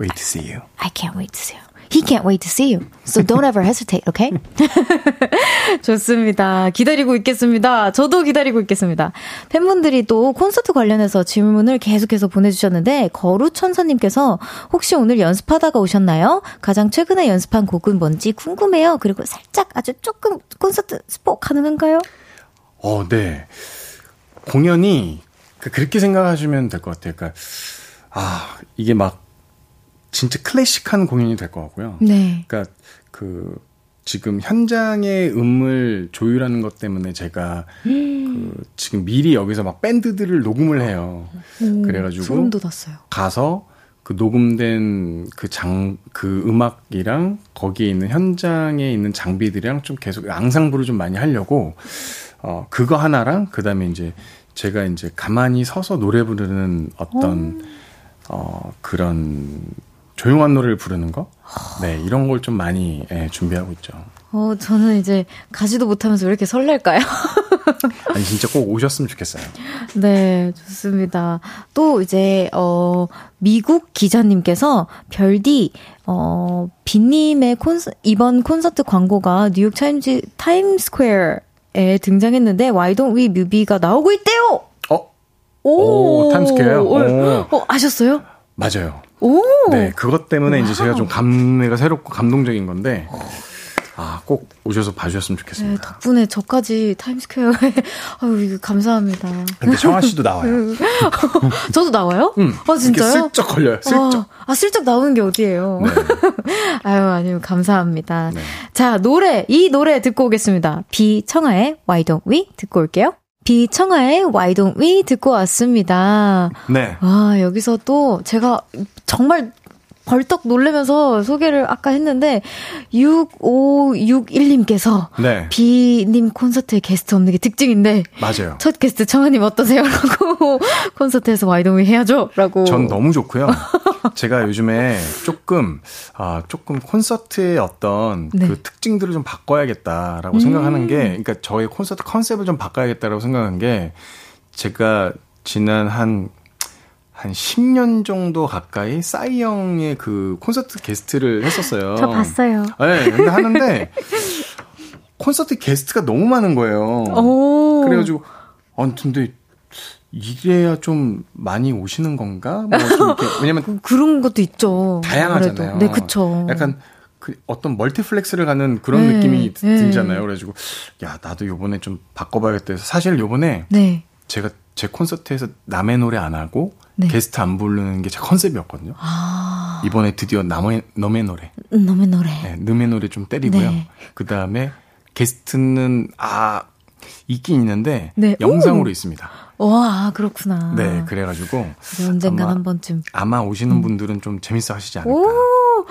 Wait to see you. I can't wait to see you. He can't wait to see you. So don't ever hesitate, okay? 좋습니다. 기다리고 있겠습니다. 저도 기다리고 있겠습니다. 팬분들이 또 콘서트 관련해서 질문을 계속해서 보내주셨는데, 거루천사님께서 혹시 오늘 연습하다가 오셨나요? 가장 최근에 연습한 곡은 뭔지 궁금해요. 그리고 살짝 아주 조금 콘서트 스포 가능한가요? 어, 네. 공연이 그- 그렇게 생각하시면 될 것 같아요. 그러니까 아 이게 막 진짜 클래식한 공연이 될 것 같고요. 네. 그러니까 그 지금 현장의 음을 조율하는 것 때문에 제가 그 지금 미리 여기서 막 밴드들을 녹음을 해요. 그래가지고 소름 돋았어요. 가서 그 녹음된 그 장, 그 음악이랑 거기에 있는 현장에 있는 장비들이랑 좀 계속 앙상블을 좀 많이 하려고, 어, 그거 하나랑 그 다음에 이제 제가 이제 가만히 서서 노래 부르는 어떤, 어, 그런 조용한 노래를 부르는 거? 네, 이런 걸 좀 많이 예, 준비하고 있죠. 어, 저는 이제 가지도 못하면서 왜 이렇게 설렐까요? 아니, 진짜 꼭 오셨으면 좋겠어요. 네, 좋습니다. 또 이제, 어, 미국 기자님께서 별디, 어, 비님의 콘서, 이번 콘서트 광고가 뉴욕 타임즈, 타임스퀘어에 등장했는데, Why Don't We 뮤비가 나오고 있대요! 어? 오, 오, 타임스퀘어? 어, 오. 어, 아셨어요? 맞아요. 오! 네, 그것 때문에 이제 제가 좀 감회가 새롭고 감동적인 건데, 아, 꼭 오셔서 봐주셨으면 네, 좋겠습니다. 덕분에 저까지 타임스퀘어에, 아유, 이거 감사합니다. 근데 청하 씨도 나와요. 저도 나와요? 음, 아, 진짜요? 이렇게 슬쩍 걸려요, 슬쩍. 아, 아, 슬쩍 나오는 게 어디예요? 네. 아유, 아니요, 감사합니다. 네. 자, 노래, 이 노래 듣고 오겠습니다. 비, 청하의 Why Don't We 듣고 올게요. 비청아의 Why Don't We 듣고 왔습니다. 네. 와, 여기서 또 제가 정말 벌떡 놀라면서 소개를 아까 했는데, 6561님께서 네. 비님 콘서트에 게스트 없는 게 특징인데, 맞아요. 첫 게스트 청아님 어떠세요? 라고 콘서트에서 We 해야죠? 라고. 전 너무 좋고요. 제가 요즘에 조금 아 조금 콘서트의 어떤 네. 음. 그 특징들을 좀 바꿔야겠다라고 생각하는 게 그러니까 저의 콘서트 컨셉을 좀 바꿔야겠다라고 생각한 게 제가 지난 한 한 10년 정도 가까이 싸이 형의 그 콘서트 게스트를 했었어요. 저 봤어요. 네, 근데 하는데 콘서트 게스트가 너무 많은 거예요. 오. 그래가지고 아 근데 이래야 좀 많이 오시는 건가? 뭐 좀 이렇게 왜냐면 그런 것도 있죠. 다양하잖아요. 아무래도. 네, 그쵸. 약간 그 어떤 멀티플렉스를 가는 그런 네, 느낌이 드- 네. 들잖아요. 그래가지고 야 나도 요번에 좀 바꿔봐야겠다 해서 사실 요번에 네. 제가 제 콘서트에서 남의 노래 안 하고 네. 게스트 안 부르는 게 제 컨셉이었거든요. 아, 이번에 드디어 남의 너의 노래, 음, 너의 노래. 네, 남의 노래 좀 때리고요. 네. 그 다음에 게스트는 아 있긴 있는데 네. 영상으로 오. 있습니다. 와, 그렇구나. 네, 그래가지고 그래, 언젠간 아마- 한 번쯤. 아마 오시는 분들은 좀 재밌어 하시지 않을까. 오!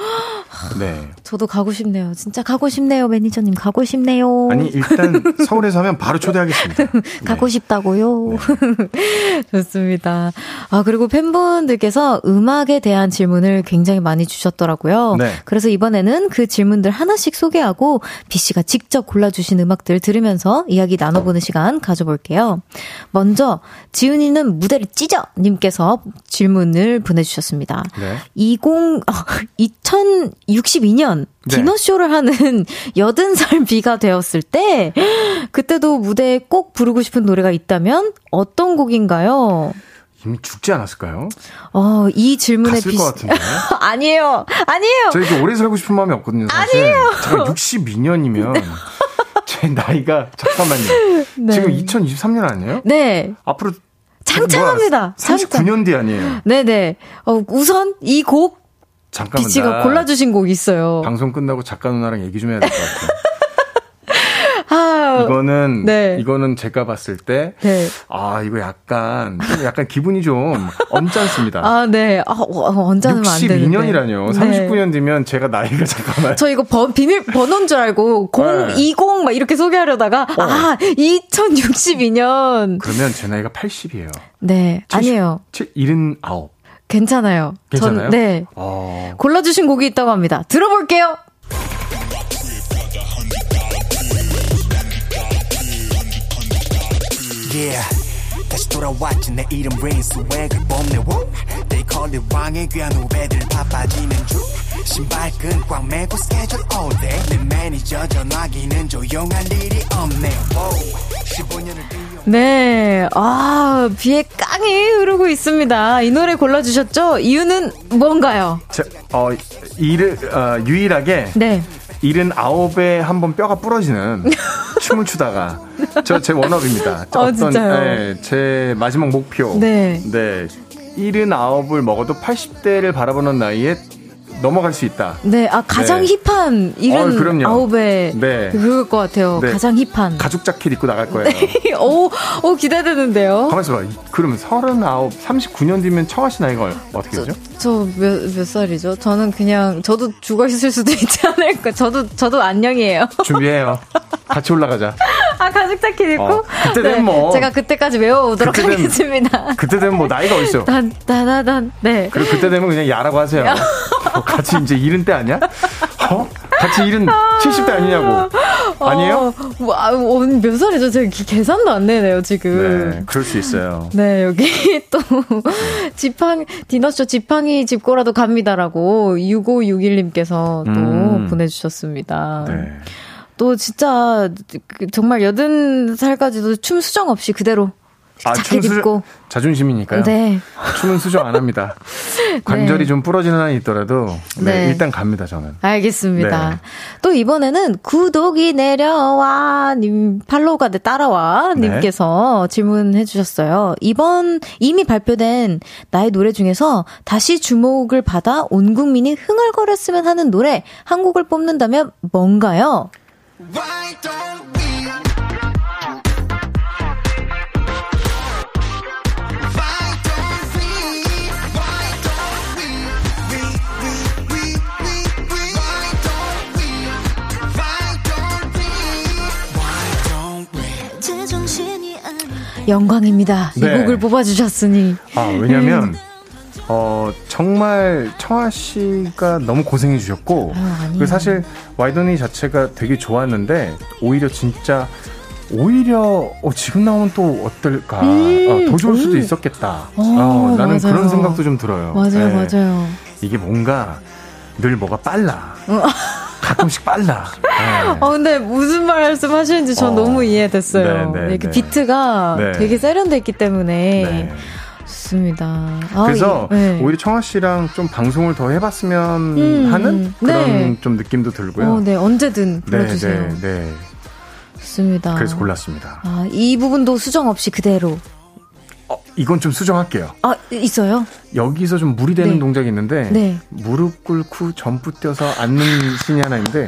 네. 저도 가고 싶네요. 진짜 가고 싶네요, 매니저님. 가고 싶네요. 아니 일단 서울에서 하면 바로 초대하겠습니다. 가고 네. 싶다고요. 좋습니다. 아, 그리고 팬분들께서 음악에 대한 질문을 굉장히 많이 주셨더라고요. 네. 그래서 이번에는 그 질문들 하나씩 소개하고 비씨가 직접 골라주신 음악들 들으면서 이야기 나눠보는 시간 가져볼게요. 먼저, 지훈이는 무대를 찢어! 님께서 질문을 보내주셨습니다. 네. 20, 어, 2062년 네. 디너쇼를 하는 80살 비가 되었을 때, 그때도 무대에 꼭 부르고 싶은 노래가 있다면 어떤 곡인가요? 이미 죽지 않았을까요? 어, 이 질문에 갔을 것 같은데. 아니에요. 아니에요. 저 이렇게 오래 살고 싶은 마음이 없거든요. 사실. 아니에요. 제가 62년이면 제 나이가 잠깐만요. 네. 지금 2023년 아니에요? 네. 앞으로 창창합니다. 39년 뒤 아니에요. 네네. 어, 우선 이 곡 잠깐만 비치가 나 골라주신 곡이 있어요. 방송 끝나고 작가 누나랑 얘기 좀 해야 될 것 같아요. 아, 이거는 네. 이거는 제가 봤을 때 네. 아, 이거 약간, 좀 약간 기분이 좀 언짢습니다. 아, 네. 아, 어, 언짢으면 안 되는데. 62년이라뇨. 네. 39년 뒤면 제가 나이가 잠깐만. 저 이거 번, 비밀 번호인 줄 알고 네. 020막 이렇게 소개하려다가 어. 아 2062년 그러면 제 나이가 80이에요. 네 아니에요 79. 괜찮아요. 괜찮아요? 전, 네. 어. 골라주신 곡이 있다고 합니다. 들어볼게요. Yeah. 다시 돌아왔지. 내 이름 레인 swag을 뽐내 it 왕의 귀환 후배들 바빠지는 중 신발끈 꽉 매고 스케줄 all day 내 매니저 전화기는 조용할 일이 없네 wow. 15년을 뛰어 네, 아, 비에 깡이 흐르고 있습니다. 이 노래 골라주셨죠? 이유는 뭔가요? 제, 어, 일을, 어, 유일하게 네. 일은 아홉에 한 번 뼈가 부러지는 춤을 추다가 저 제 원업입니다. 저 어, 어떤 진짜요? 예, 제 마지막 목표. 네. 네. 일은 아홉을 먹어도 80대를 바라보는 나이에 넘어갈 수 있다. 네, 아, 가장 네. 힙한 일은 어. 아홉에 네. 그럴 것 같아요. 네. 가장 힙한. 가죽 자켓 입고 나갈 거예요. 오, 오, 기대되는데요. 가만있어 봐. 그러면 39, 39년 뒤면 청아 씨 나이가 어떻게 되죠? 저 몇, 몇 살이죠? 저는 그냥, 저도 죽어 있을 수도 있지 않을까. 저도, 저도 안녕이에요. 준비해요. 같이 올라가자. 아, 가죽 자켓 입고? 어, 그때 되면 뭐. 제가 그때까지 외워오도록 그때 하겠습니다. 그때 되면 뭐 나이가 어딨어. 단, 다다단, 네. 그리고 그때 되면 그냥 야라고 하세요. 어, 같이 이제 일은 때 아니야? 어? 같이 일은 70대 아니냐고. 아니에요? 어, 뭐, 아, 어, 몇 살이죠? 제가 기- 계산도 안 내네요, 지금. 네, 그럴 수 있어요. 네, 여기 또, 지팡, 디너쇼 지팡이 짚고라도 갑니다라고 6561님께서 또 음. 보내주셨습니다. 네. 또 진짜, 그 정말 여든 살까지도 춤 수정 없이 그대로 아, 자켓 춤 수정, 입고. 자존심이니까요. 네. 춤은 수정 안 합니다. 관절이 좀 부러지는 한이 있더라도 네, 네. 일단 갑니다, 저는. 알겠습니다. 네. 또 이번에는 구독이 내려와 님 팔로우가 돼 따라와 네. 님께서 질문해 주셨어요. 이번 이미 발표된 나의 노래 중에서 다시 주목을 받아 온 국민이 흥얼거렸으면 하는 노래 한 곡을 뽑는다면 뭔가요? 영광입니다. 네. 이 곡을 뽑아 주셨으니. 아, 왜냐면, 어, 정말 청아 씨가 너무 고생해 주셨고, 아니에요. 그리고 사실 와이더니 자체가 되게 좋았는데, 오히려 진짜, 오히려, 어, 지금 나오면 또 어떨까. 음, 어, 더 좋을 수도 오. 있었겠다. 어, 어, 나는 맞아요. 그런 생각도 좀 들어요. 맞아요, 네. 맞아요. 이게 뭔가 늘 뭐가 빨라. 가끔씩 빨라. 네. 어, 근데 무슨 말씀 하시는지 전 어. 너무 이해됐어요. 네, 네, 이렇게 네. 비트가 네. 되게 세련돼 있기 때문에. 네. 좋습니다. 아, 그래서 이- 네. 오히려 청아 씨랑 좀 방송을 더 해봤으면 음, 하는 그런 네. 좀 느낌도 들고요. 어, 네, 언제든 네, 불러주세요. 네, 네. 좋습니다. 그래서 골랐습니다. 아, 이 부분도 수정 없이 그대로. 어, 이건 좀 수정할게요. 아, 있어요? 여기서 좀 무리 되는 네. 동작이 있는데 네. 무릎 꿇고 점프 뛰어서 앉는 신이 하나 있는데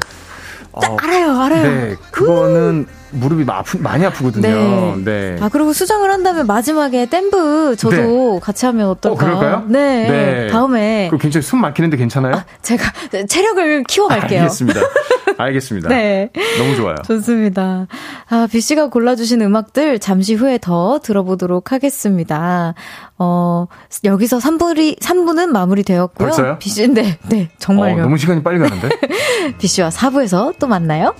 어, 알아요, 알아요. 네, 그거는 무릎이 아프, 많이 아프거든요. 네. 네. 아, 그리고 수정을 한다면 마지막에 댐브 저도 같이 하면 어떨까? 어, 그럴까요? 네. 네. 다음에 그거 굉장히 숨 막히는데 괜찮아요? 제가 체력을 키워갈게요. 알겠습니다. 알겠습니다. 네. 너무 좋아요. 좋습니다. 아, 비씨가 골라주신 음악들 잠시 후에 더 들어보도록 하겠습니다. 어, 여기서 3분이, 3분은 마무리되었고요. 벌써요? 비씨, 네, 네, 어, 정말요. 너무 시간이 빨리 가는데? 비씨와 4부에서 또 만나요.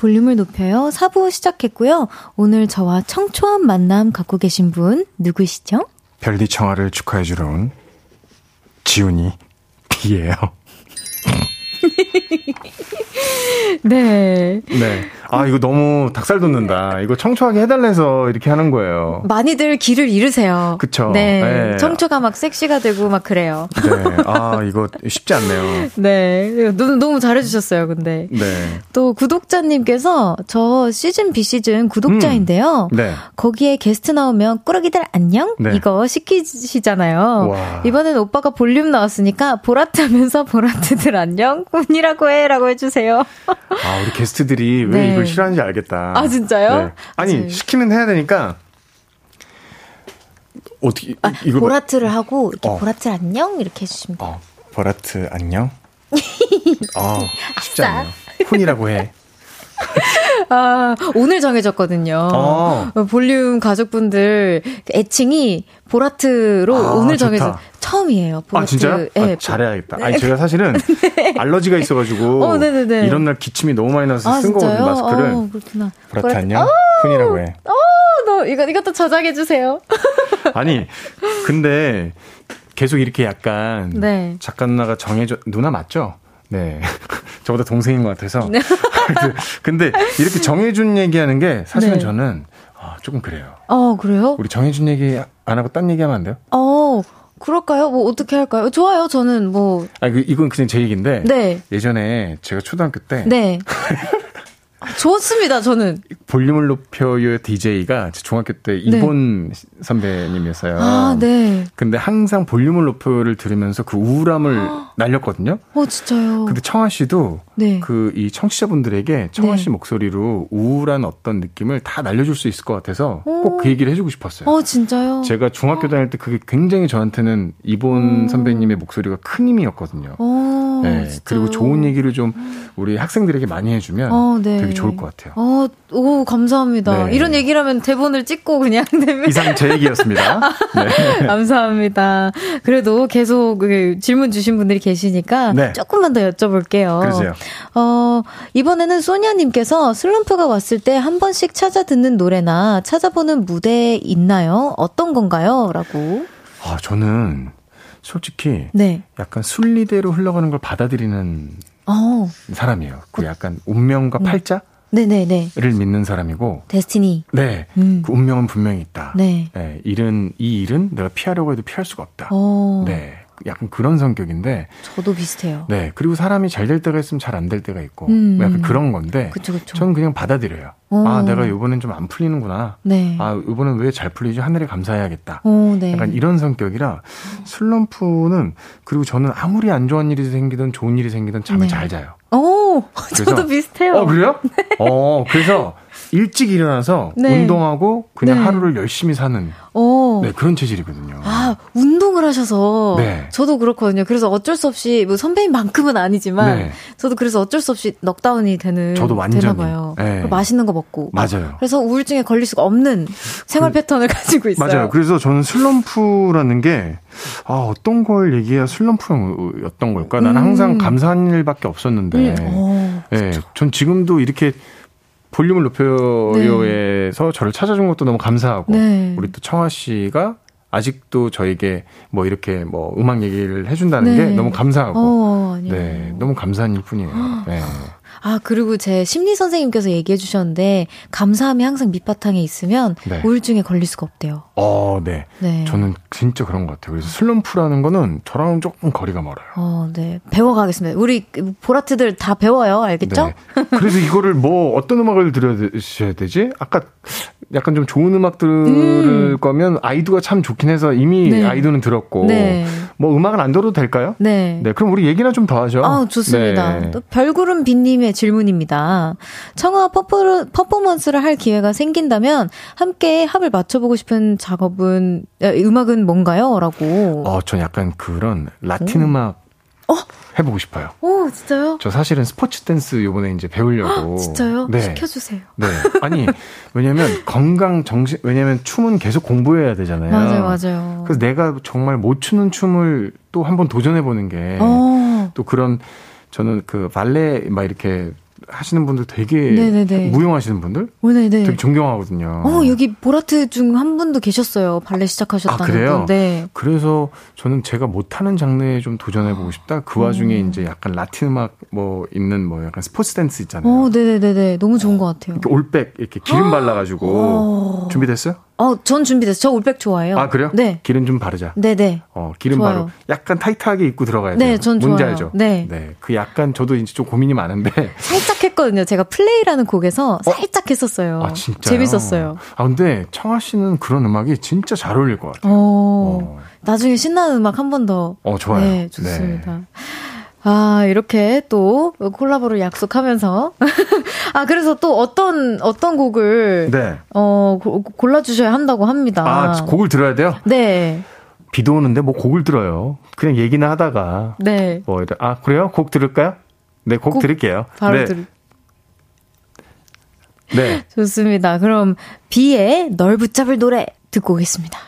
볼륨을 높여요. 4부 시작했고요. 오늘 저와 청초한 만남 갖고 계신 분 누구시죠? 별디 청아를 축하해 주러 온 지훈이 B예요. 네. 네. 아, 이거 너무 닭살 돋는다. 이거 청초하게 해달래서 이렇게 하는 거예요. 많이들 길을 잃으세요. 그쵸. 네. 네. 청초가 막 섹시가 되고 막 그래요. 네. 아, 이거 쉽지 않네요. 네. 너무, 너무 잘해주셨어요, 근데. 네. 또 구독자님께서 저 시즌 B 시즌 구독자인데요. 네. 거기에 게스트 나오면 꾸러기들 안녕? 네. 이거 시키시잖아요. 와. 이번엔 오빠가 볼륨 나왔으니까 보라트 하면서 보라트들 안녕? 운이라고 해 라고 해주세요. 아, 우리 게스트들이 왜 네. 이걸 싫어하는지 알겠다. 아, 진짜요? 네. 아니, 맞아요. 시키면 해야 되니까. 어떻게, 아, 이거. 보라트를 하고 이렇게 어. 보라트 안녕? 이렇게 해주시면 돼요. 어, 보라트, 안녕? 아, 쉽지 않네요. 혼이라고 해. 아, 오늘 정해졌거든요. 어. 볼륨 가족분들 애칭이 보라트로 아, 오늘 좋다. 정해서 처음이에요. 보라트. 아, 진짜요? 네. 아, 잘해야겠다. 아니, 제가 사실은 알러지가 있어가지고. 어. 이런 날 기침이 너무 많이 나서 아, 쓴 거거든요? 마스크를. 어, 그렇구나. 보라트, 안녕? 혼이라고 해. 어, 너 이거 이것도 저장해 주세요. 아니, 근데 계속 이렇게 약간 네. 작가 누나가 정해줘 누나 맞죠? 네. 저보다 동생인 것 같아서. 네. 근데 이렇게 정해준 얘기하는 게 사실은 네. 저는 아, 조금 그래요. 어, 그래요? 우리 정해준 얘기 안 하고 딴 얘기하면 안 돼요? 어, 그럴까요? 뭐 어떻게 할까요? 좋아요. 저는 뭐 아, 그, 이건 그냥 제 얘기인데. 네. 예전에 제가 초등학교 때 네. 좋습니다. 저는. 볼륨을 높여요 DJ가 중학교 때 이본 선배님이었어요. 네. 아, 네. 근데 항상 볼륨을 높여를 들으면서 그 우울함을 날렸거든요. 어, 진짜요. 근데 청아 씨도 네. 그이 청취자분들에게 청아 씨 네. 목소리로 우울한 어떤 느낌을 다 날려줄 수 있을 것 같아서 오. 꼭그 얘기를 해주고 싶었어요. 어, 진짜요? 제가 중학교 다닐 때 그게 굉장히 저한테는 이본 선배님의 목소리가 큰 힘이었거든요. 어, 네, 진짜요? 그리고 좋은 얘기를 좀 우리 학생들에게 많이 해주면 어, 네. 되게 좋을 것 같아요. 어, 오, 감사합니다. 네. 이런 얘기를 하면 대본을 찍고 그냥 되면. 이상 제 얘기였습니다. 네. 감사합니다. 그래도 계속 그 질문 주신 분들이 계시니까 네. 조금만 더 여쭤볼게요. 그러세요. 어, 이번에는 소니아님께서 슬럼프가 왔을 때 한 번씩 찾아 듣는 노래나 찾아보는 무대 있나요? 어떤 건가요? 라고. 아, 저는 솔직히 네. 약간 순리대로 흘러가는 걸 받아들이는 어, 사람이에요. 그 약간 운명과 팔자를 네네네. 믿는 사람이고, 데스티니. 네, 음. 그 운명은 분명히 있다. 네. 네, 일은 이 일은 내가 피하려고 해도 피할 수가 없다. 어, 네, 약간 그런 성격인데, 저도 비슷해요. 네, 그리고 사람이 잘 될 때가 있으면 잘 안 될 때가 있고, 음. 약간 그런 건데, 그쵸, 그쵸. 저는 그냥 받아들여요. 어. 아, 내가 이번엔 좀 안 풀리는구나. 네. 아, 이번엔 왜 잘 풀리지? 하늘에 감사해야겠다. 어, 네. 약간 이런 성격이라 슬럼프는 그리고 저는 아무리 안 좋은 일이 생기든 좋은 일이 생기든 잠을 네. 잘 자요. 오, 저도 그래서- 비슷해요. 어 그래요? 어 그래서 일찍 일어나서 네. 운동하고 그냥 네. 하루를 열심히 사는 어. 네, 그런 체질이거든요. 아, 운동을 하셔서. 네. 저도 그렇거든요. 그래서 어쩔 수 없이, 뭐 선배님만큼은 아니지만, 네. 저도 그래서 어쩔 수 없이 넉다운이 되는. 저도 완전히. 되나 봐요. 네. 맛있는 거 먹고. 맞아요. 그래서 우울증에 걸릴 수가 없는 생활 패턴을 가지고 있어요. 맞아요. 그래서 저는 슬럼프라는 게, 아, 어떤 걸 얘기해야 슬럼프였던 걸까? 나는 음. 항상 감사한 일밖에 없었는데. 음, 어, 예, 전 지금도 이렇게 볼륨을 높여요에서 저를 찾아준 것도 너무 감사하고 네. 우리 또 청아 씨가 아직도 저에게 뭐 이렇게 뭐 음악 얘기를 해준다는 네. 게 너무 감사하고 어. 네 너무 감사한 일뿐이에요. 네. 아, 그리고 제 심리 선생님께서 얘기해 주셨는데, 감사함이 항상 밑바탕에 있으면, 네. 우울증에 걸릴 수가 없대요. 어, 네. 네. 저는 진짜 그런 것 같아요. 그래서 슬럼프라는 거는 저랑은 조금 거리가 멀어요. 어, 네. 배워 가겠습니다. 우리 보라트들 다 배워요. 알겠죠? 네. 그래서 이거를 뭐 어떤 음악을 들으셔야 되지? 아까 약간 좀 좋은 음악 들을 거면 아이두가 참 좋긴 해서 이미 네. 아이두는 들었고 네. 뭐 음악을 안 들어도 될까요? 네. 네, 그럼 우리 얘기나 좀 더 하죠. 아, 좋습니다. 네. 또 별구름 빈님의 질문입니다. 청아 퍼포, 퍼포먼스를 할 기회가 생긴다면 함께 합을 맞춰보고 싶은 작업은 에, 음악은 뭔가요? 라고. 어, 전 약간 그런 라틴 음악 해보고 싶어요. 오, 진짜요? 저 사실은 스포츠 댄스 요번에 이제 배우려고. 진짜요? 네. 시켜주세요. 네. 아니, 왜냐면 건강 정신, 왜냐면 춤은 계속 공부해야 되잖아요. 맞아요, 맞아요. 그래서 내가 정말 못 추는 춤을 또 한번 도전해보는 게. 어, 또 그런 저는 그 발레 막 이렇게 하시는 분들 되게 네네네. 무용하시는 분들 오, 네네. 되게 존경하거든요. 어, 여기 보라트 중 한 분도 계셨어요. 발레 시작하셨다는 아, 그래요? 분. 네. 그래서 저는 제가 못하는 장르에 좀 도전해 보고 싶다. 그 와중에 음. 이제 약간 라틴 음악 뭐 있는 뭐 약간 스포츠 댄스 있잖아요. 어, 네네네네. 너무 좋은 것 같아요. 이렇게 올백 이렇게 기름 발라 가지고 어. 준비됐어요? 어, 전 준비됐어요. 저 올백 좋아해요. 아 그래요? 네. 기름 좀 바르자. 네네. 어 기름 좋아요. 바로 약간 타이트하게 입고 들어가야 네, 돼요. 전 뭔지 좋아요. 알죠? 네. 그 약간 저도 이제 좀 고민이 많은데. 살짝 했거든요. 제가 플레이라는 곡에서 살짝 했었어요. 아 진짜 재밌었어요. 아 근데 청아 씨는 그런 음악이 진짜 잘 어울릴 것 같아요. 어, 나중에 신나는 음악 한 번 더. 어 좋아요. 네, 좋습니다. 아, 이렇게 또 콜라보를 약속하면서. 아, 그래서 또 어떤, 어떤 곡을, 네. 어, 고- 골라주셔야 한다고 합니다. 아 곡을 들어야 돼요? 네, 비도 오는데 뭐 곡을 들어요. 그냥 얘기나 하다가 네. 뭐 아 그래요? 곡 들을까요? 네, 곡, 곡 들을게요. 바로 네. 들 네. 좋습니다. 그럼 비의 널 붙잡을 노래 듣고 오겠습니다.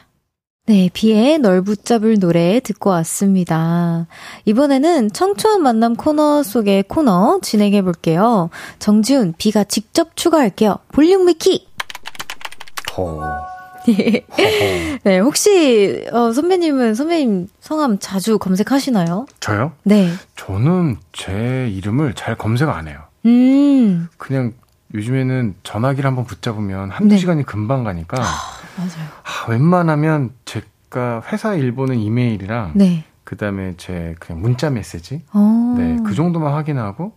네, 비의 널 붙잡을 노래 듣고 왔습니다. 이번에는 청초한 만남 코너 속의 코너 진행해 볼게요. 정지훈, 비가 직접 추가할게요. 볼륨 위키! 어. 네, 혹시, 어, 선배님은 선배님 성함 자주 검색하시나요? 저요? 네. 저는 제 이름을 잘 검색 안 해요. 음, 그냥 요즘에는 전화기를 한번 붙잡으면 한두 네. 시간이 금방 가니까 맞아요. 아, 웬만하면 제가 회사 일 보는 이메일이랑 네. 그다음에 제 그냥 문자 메시지 어. 네, 그 정도만 확인하고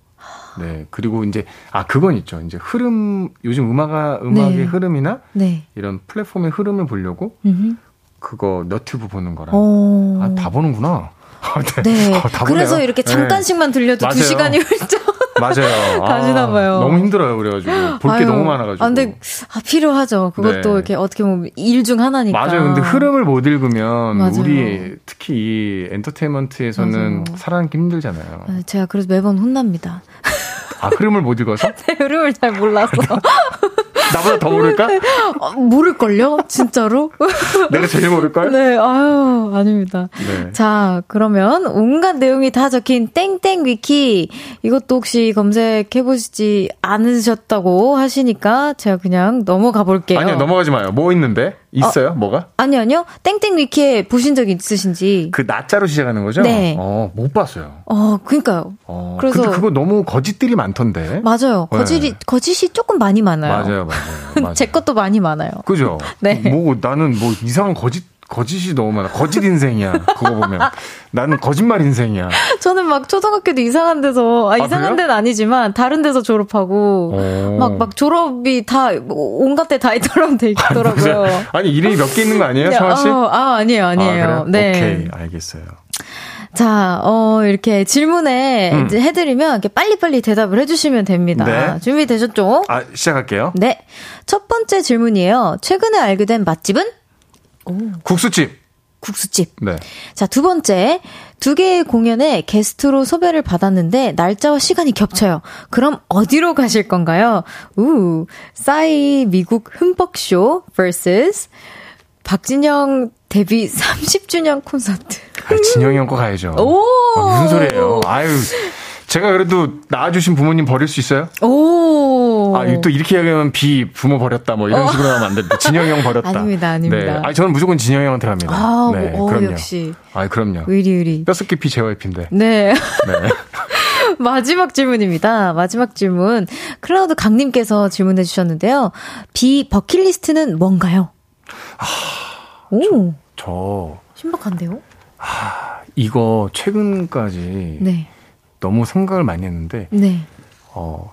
네, 그리고 이제 아 그건 있죠. 이제 흐름 요즘 음악아 음악의 네. 흐름이나 네. 이런 플랫폼의 흐름을 보려고 음흠. 그거 너튜브 보는 거랑 어. 아, 다 보는구나. 아, 네. 아, 다 그래서 보네요. 이렇게 네. 잠깐씩만 들려도 두 맞아요. 시간이 훌쩍. 맞아요. 가시나 봐요. 너무 힘들어요. 그래가지고 볼 게 너무 많아가지고. 아, 근데, 아, 필요하죠. 그것도 네. 이렇게 어떻게 보면 일 중 하나니까. 맞아요. 근데 흐름을 못 읽으면 맞아요. 우리 특히 이 엔터테인먼트에서는 맞아요. 살아남기 힘들잖아요. 아, 제가 그래서 매번 혼납니다. 아 흐름을 못 읽어서 흐름을 잘 몰라서. 나보다 더 모를까? 어, 모를걸요? 진짜로? 내가 제일 모를걸? 네, 아유, 아닙니다. 네. 자, 그러면 온갖 내용이 다 적힌 땡땡 위키. 이것도 혹시 검색해보시지 않으셨다고 하시니까 제가 그냥 넘어가 볼게요. 아니요 넘어가지 마요. 뭐 있는데 있어요? 뭐가? 아니요, 아니요. 땡땡 위키에 보신 적 있으신지. 그 나자로 시작하는 거죠? 네. 어, 못 봤어요. 어, 그니까요. 어, 그래서- 근데 그거 너무 거짓들이 많던데. 맞아요. 네. 거짓이, 거짓이 조금 많이 많아요. 맞아요, 맞아요. 맞아요. 제 것도 많이 많아요. 그죠? 네. 뭐 나는 뭐 이상한 거짓 거짓이 너무 많아. 거짓 인생이야. 그거 보면 나는 거짓말 인생이야. 저는 막 초등학교도 이상한 데서, 아, 이상한 그래요? 데는 아니지만, 다른 데서 졸업하고, 어. 막, 막 졸업이 다, 온갖 데 다 있더라고, 돼 있더라고요. 아니 이름이 몇 개 있는 거 아니에요, 성아 씨? 어, 아, 아니에요, 아니에요. 아? 네. 오케이, 알겠어요. 자, 어, 이렇게 질문에 음. 이제 해드리면, 이렇게 빨리빨리 대답을 해주시면 됩니다. 네. 준비되셨죠? 아, 시작할게요. 네. 첫 번째 질문이에요. 최근에 알게 된 맛집은? 국수집. 국수집. 네. 자, 두 번째. 두 개의 공연에 게스트로 섭외를 받았는데 날짜와 시간이 겹쳐요. 그럼 어디로 가실 건가요? 우, 싸이 미국 흠뻑쇼 vs 박진영 데뷔 30주년 콘서트. 아, 진영이 형 거 가야죠. 오! 아, 무슨 소리예요? 아유, 제가 그래도 낳아주신 부모님 버릴 수 있어요? 오. 아, 또 이렇게 얘기하면 비 부모 버렸다 뭐 이런 식으로 하면 안 됩니다. 진영이 형 버렸다. 어. 아닙니다, 아닙니다. 네. 아, 저는 무조건 진영이 형한테 갑니다. 아, 네, 뭐, 어, 그럼요. 역시. 아, 그럼요. 의리 의리. 뼛속 깊이 JYP인데. 네. 네. 마지막 질문입니다. 마지막 질문. 클라우드 강님께서 질문해 주셨는데요. 비 버킷리스트는 뭔가요? 오, 저 신박한데요? 이거 최근까지 네. 너무 생각을 많이 했는데 네. 어,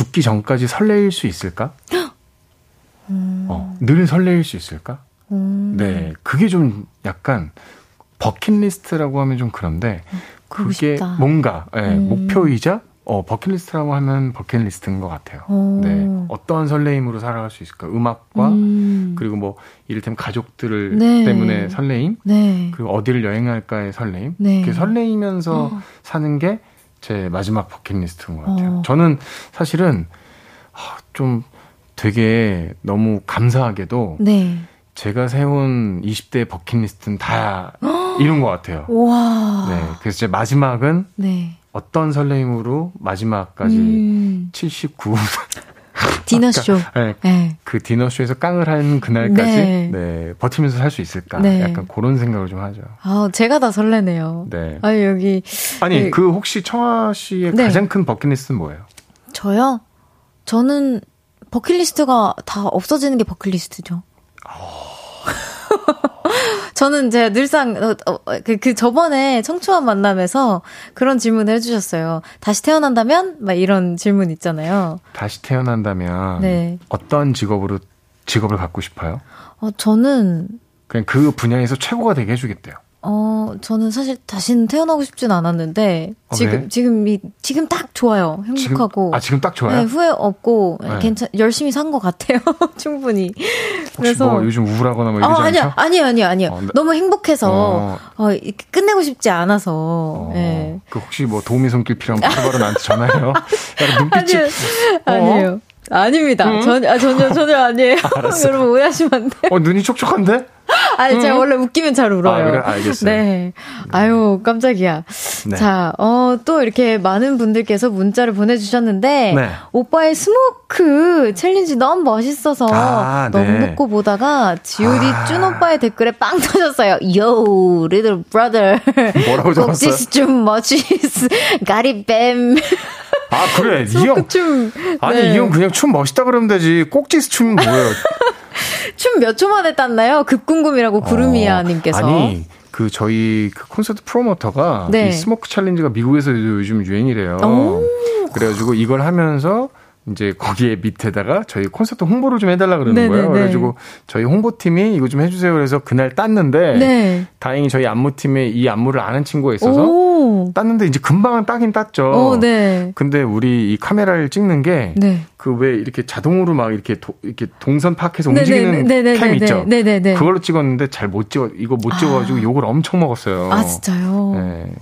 죽기 전까지 설레일 수 있을까? 어, 늘 설레일 수 있을까? 음, 네, 그게 좀 약간 버킷리스트라고 하면 좀 그런데 그게 싶다. 뭔가 예, 음. 목표이자 어, 버킷리스트라고 하면 버킷리스트인 것 같아요. 오. 네, 어떠한 설레임으로 살아갈 수 있을까? 음악과 음, 그리고 뭐 이를테면 가족들을 네. 때문에 설레임 네. 그리고 어디를 여행할까의 설레임 네. 그 설레이면서 어. 사는 게 제 마지막 버킷리스트인 것 같아요. 어. 저는 사실은 아, 좀 되게 너무 감사하게도 네. 제가 세운 20대 버킷리스트는 다 이룬 것 같아요. 와. 네, 그래서 제 마지막은 네. 어떤 설레임으로 마지막까지 음. 79. 디너쇼. 네, 네. 그 디너쇼에서 깡을 한 그날까지 네. 네. 버티면서 살 수 있을까? 네. 약간 그런 생각을 좀 하죠. 아, 제가 다 설레네요. 네. 아, 여기. 아니 네. 그 혹시 청아 씨의 네. 가장 큰 버킷리스트는 뭐예요? 저요? 저는 버킷리스트가 다 없어지는 게 버킷리스트죠. 저는 제가 늘상 어, 어, 그, 그 저번에 청초한 만남에서 그런 질문을 해주셨어요. 다시 태어난다면 막 이런 질문 있잖아요. 다시 태어난다면 네. 어떤 직업으로 직업을 갖고 싶어요? 어 저는 그냥 그 분야에서 최고가 되게 해주겠대요. 어 저는 사실 다시는 태어나고 싶진 않았는데 어, 지금 왜? 지금이 지금 딱 좋아요. 행복하고. 지금, 아 지금 딱 좋아요. 네, 후회 없고 네. 괜찮 열심히 산 것 같아요. 충분히. 혹시 뭐 요즘 우울하거나 뭐 아, 이러지 아니요, 않죠? 아니요, 아니요, 아니요. 어, 네. 너무 행복해서, 어. 어, 끝내고 싶지 않아서, 어, 예. 그 혹시 뭐 도우미 손길 필요하면 바로바로 나한테 전화해요. 눈빛이 아니요, 아니에요. 아닙니다. 응? 전, 아, 전혀, 전혀 아니에요. 여러분 오해하시면 안 돼요. 어 눈이 촉촉한데? 아니, 제가 원래 웃기면 잘 울어요. 아, 그래? 알겠어요. 네. 아유, 깜짝이야. 네. 자, 어, 또 이렇게 많은 분들께서 문자를 보내주셨는데, 네. 오빠의 스모크 챌린지 너무 멋있어서 아, 너무 네. 놓고 보다가 지오디 아. 쭈니 오빠의 댓글에 빵 터졌어요. Yo, little brother. 뭐라고 적었어요? 꼭지스 춤 멋있어. 가리뱀. 아 그래 이 형. 춤. 아니 네. 이형 그냥 춤 멋있다 그러면 되지. 꼭지스 춤은 뭐예요? 춤 몇 초 만에 땄나요? 급궁금이라고 구름이야님께서. 어, 아니 그 저희 그 콘서트 프로모터가 네. 이 스모크 챌린지가 미국에서 요즘 유행이래요. 오. 그래가지고 이걸 하면서 이제 거기에 밑에다가 저희 콘서트 홍보를 좀 해달라 그러는 네네네. 거예요. 그래가지고 저희 홍보팀이 이거 좀 해주세요. 그래서 그날 땄는데 네. 다행히 저희 안무팀에 이 안무를 아는 친구가 있어서 오. 땄는데 이제 금방 따긴 땄죠. 오, 네. 근데 우리 이 카메라를 찍는 게 네. 그왜 이렇게 자동으로 막 이렇게 도, 이렇게 동선 파악해서. 움직이는 네네네. 캠 있죠. 네네네. 그걸로 찍었는데 잘 못 찍어 이거 못 찍어가지고 욕을 엄청 먹었어요. 아, 진짜요? 네.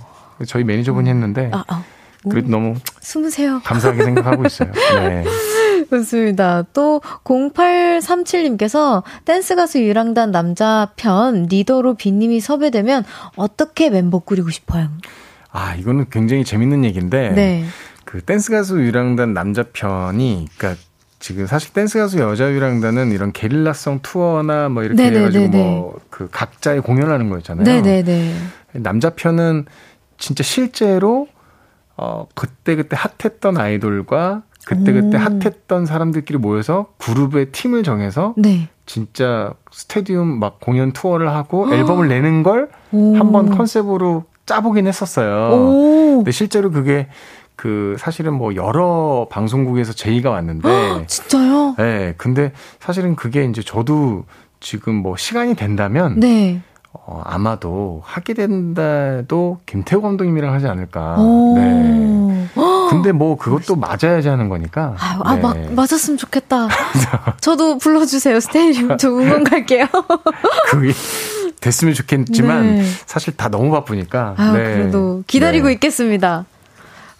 저희 매니저분이 했는데 아, 아. 그래도 너무 숨으세요. 감사하게 생각하고 있어요. 네. 좋습니다. 또 0837님께서 댄스 가수 유랑단 남자 편 리더로 비님이 섭외되면 어떻게 멤버 꾸리고 싶어요? 아 이거는 굉장히 재밌는 얘기인데 네. 그 댄스 가수 유랑단 남자 편이 그러니까 지금 사실 댄스 가수 여자 유랑단은 이런 게릴라성 투어나 뭐 이렇게 네네네네. 해가지고 뭐 그 각자의 공연하는 거였잖아요. 네네네. 남자 편은 진짜 실제로 어 그때 그때 핫했던 아이돌과 그때 그때 오. 핫했던 사람들끼리 모여서 그룹의 팀을 정해서 네. 진짜 스테디움 막 공연 투어를 하고 앨범을 내는 걸 오. 한번 컨셉으로 짜보긴 했었어요. 오. 근데 실제로 그게 그 사실은 뭐 여러 방송국에서 제의가 왔는데 진짜요? 네, 근데 사실은 그게 이제 저도 지금 뭐 시간이 된다면 네. 어, 아마도 하게 된다도 김태우 감독님이랑 하지 않을까. 오. 네. 근데 뭐 그것도 맞아야지 하는 거니까. 아유, 아, 네. 막, 맞았으면 좋겠다. 저도 불러주세요, 스테이지. 저 응원 갈게요. 그게 됐으면 좋겠지만 네. 사실 다 너무 바쁘니까. 아, 네. 그래도 기다리고 네. 있겠습니다.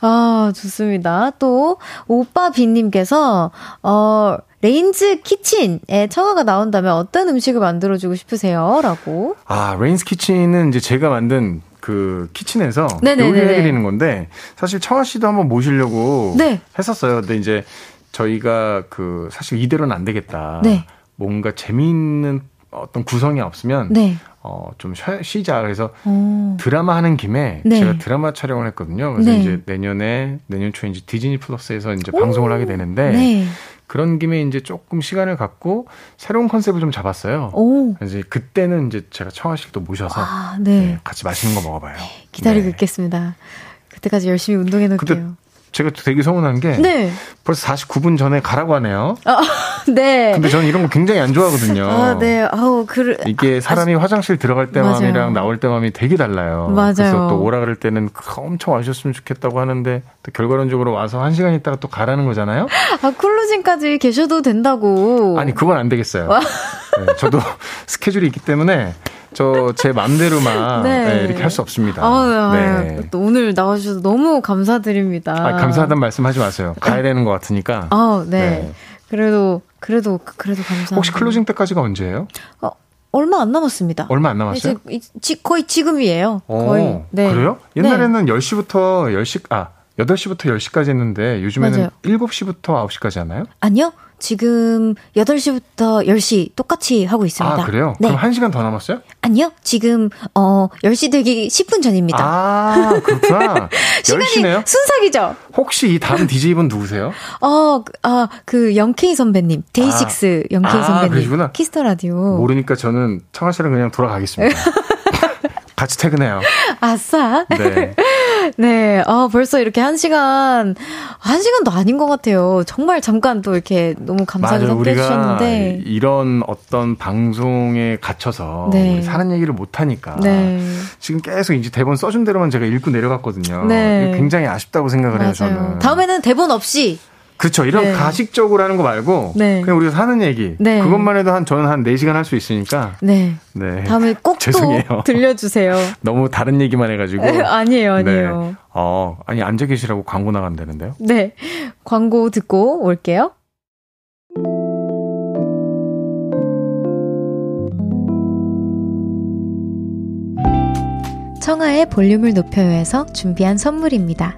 아, 좋습니다. 또, 오빠 비님께서, 어, 레인즈 키친에 청하가 나온다면 어떤 음식을 만들어주고 싶으세요? 라고. 아, 레인스 키친은 이제 제가 만든 그 kitchen에서 네네네네. 요리를 해드리는 건데 사실 청하 씨도 한번 모시려고 네. 했었어요. 근데 이제 저희가 그 사실 이대로는 안 되겠다. 네. 뭔가 재미있는 어떤 구성이 없으면 네. 어, 좀 쉬, 쉬자. 그래서 어, 드라마 하는 김에 네. 제가 드라마 촬영을 했거든요. 그래서 네. 이제 내년에 내년 초에 이제 디즈니 플러스에서 이제 방송을 하게 되는데 네. 그런 김에 이제 조금 시간을 갖고 새로운 컨셉을 좀 잡았어요. 오. 이제 그때는 이제 제가 청아 씨를 또 모셔서 아, 네. 네, 같이 맛있는 거 먹어봐요. 기다리고 네. 있겠습니다. 그때까지 열심히 운동해 놓을게요. 제가 또 되게 서운한 게 네. 벌써 49분 전에 가라고 하네요. 아, 네. 근데 저는 이런 거 굉장히 안 좋아하거든요. 아, 네. 아우, 그, 이게 사람이 화장실 들어갈 때 맞아요. 마음이랑 나올 때 마음이 되게 달라요. 맞아요. 그래서 또 오라 그럴 때는 엄청 와주셨으면 좋겠다고 하는데 또 결과론적으로 와서 한 시간 있다가 또 가라는 거잖아요. 아, 클로징까지 계셔도 된다고. 아니 그건 안 되겠어요. 네, 저도 스케줄이 있기 때문에 저제 마음대로만 네. 네, 이렇게 할 수 없습니다. 아, 네. 또 오늘 나와주셔서 너무 감사드립니다. 아, 감사하다는 말씀하지 마세요. 가야 되는 것 같으니까. 아, 네. 네. 그래도, 그래도, 그래도 감사합니다. 혹시 클로징 때까지가 언제예요? 어, 얼마 안 남았습니다. 얼마 안 남았어요? 이제 거의 지금이에요. 어, 거의. 네. 그래요? 옛날에는 10시부터 10시, 아, 8시부터 10시까지 했는데 요즘에는 맞아요. 7시부터 9시까지 하나요? 아니요. 지금 8시부터 10시 똑같이 하고 있습니다. 아, 그래요? 네. 그럼 1시간 더 남았어요? 아니요. 지금 어 10시 되기 10분 전입니다. 아, 그렇구나. 시간이 10시네요? 순삭이죠. 혹시 이 다음 DJ분 누구세요? 어, 그, 아, 그 영케이 선배님, 데이식스 영케이 아, 선배님. 그러시구나. 키스 더 라디오. 모르니까 저는 청하 씨랑 그냥 돌아가겠습니다. 같이 퇴근해요. 아싸. 네. 네. 아, 벌써 이렇게 한 시간, 한 시간도 아닌 것 같아요. 정말 잠깐 또 이렇게 너무 감사하게. 함께 해주셨는데. 이런 어떤 방송에 갇혀서 네. 사는 얘기를 못 하니까 네. 지금 계속 이제 대본 써준 대로만 제가 읽고 내려갔거든요. 네. 굉장히 아쉽다고 생각을 해요, 맞아요. 저는. 다음에는 대본 없이. 그렇죠. 이런 네. 가식적으로 하는 거 말고 네. 그냥 우리가 사는 얘기. 네. 그것만 해도 한 저는 한 4시간 할 수 있으니까. 네. 네. 다음에 꼭 또. 들려주세요. 너무 다른 얘기만 해가지고. 아니에요, 아니에요. 네. 어, 아니 앉아 계시라고 광고 나간다는데요. 네. 광고 듣고 올게요. 청하의 볼륨을 높여요에서 준비한 선물입니다.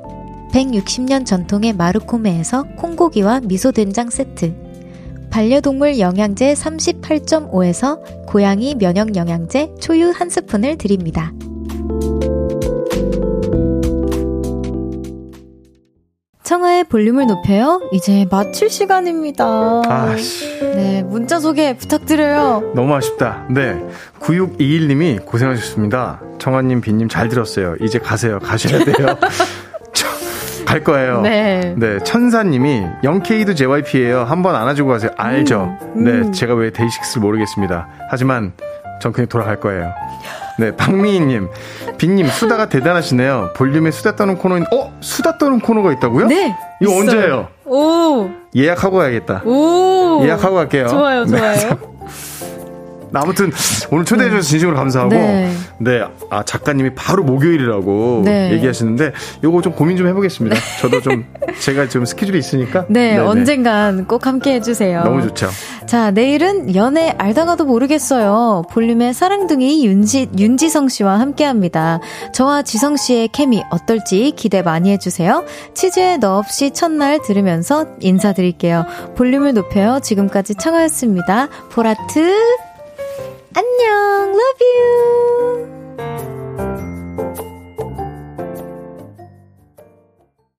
160년 전통의 마르코메에서 콩고기와 미소된장 세트 반려동물 영양제 38.5에서 고양이 면역 영양제 초유 한 스푼을 드립니다. 청하의 볼륨을 높여요. 이제 마칠 시간입니다. 아씨. 네, 문자 소개 부탁드려요. 너무 아쉽다. 네. 9621님이 고생하셨습니다. 청아님, 빈님 잘 들었어요. 이제 가세요. 가셔야 돼요. 저, 갈 거예요. 네. 네, 천사님이 0K도 JYP예요. 한번 안아주고 가세요. 알죠? 음, 네, 음. 제가 왜 데이식스를 모르겠습니다. 하지만 전 그냥 돌아갈 거예요. 네, 박미희님, 빈님 수다가 대단하시네요. 볼륨에 수다 떠는 코너인, 어, 수다 떠는 코너가 있다고요? 네. 이거 있어요. 언제예요? 오, 예약하고 가야겠다. 오. 예약하고 갈게요. 좋아요, 네. 좋아요. 아무튼 오늘 초대해 주셔서 진심으로 감사하고 네. 네. 아 작가님이 바로 목요일이라고 네. 얘기하시는데 요거 좀 고민 좀 해보겠습니다. 저도 좀 제가 지금 스케줄이 있으니까 네, 네네. 언젠간 꼭 함께 해주세요. 너무 좋죠. 자, 내일은 연애 알다가도 모르겠어요. 볼륨의 사랑둥이 윤지, 윤지성 씨와 함께 합니다. 저와 지성 씨의 케미 어떨지 기대 많이 해주세요. 치즈에 너 없이 첫날 들으면서 인사드릴게요. 볼륨을 높여요. 지금까지 청하였습니다. 보라트, 안녕, love you!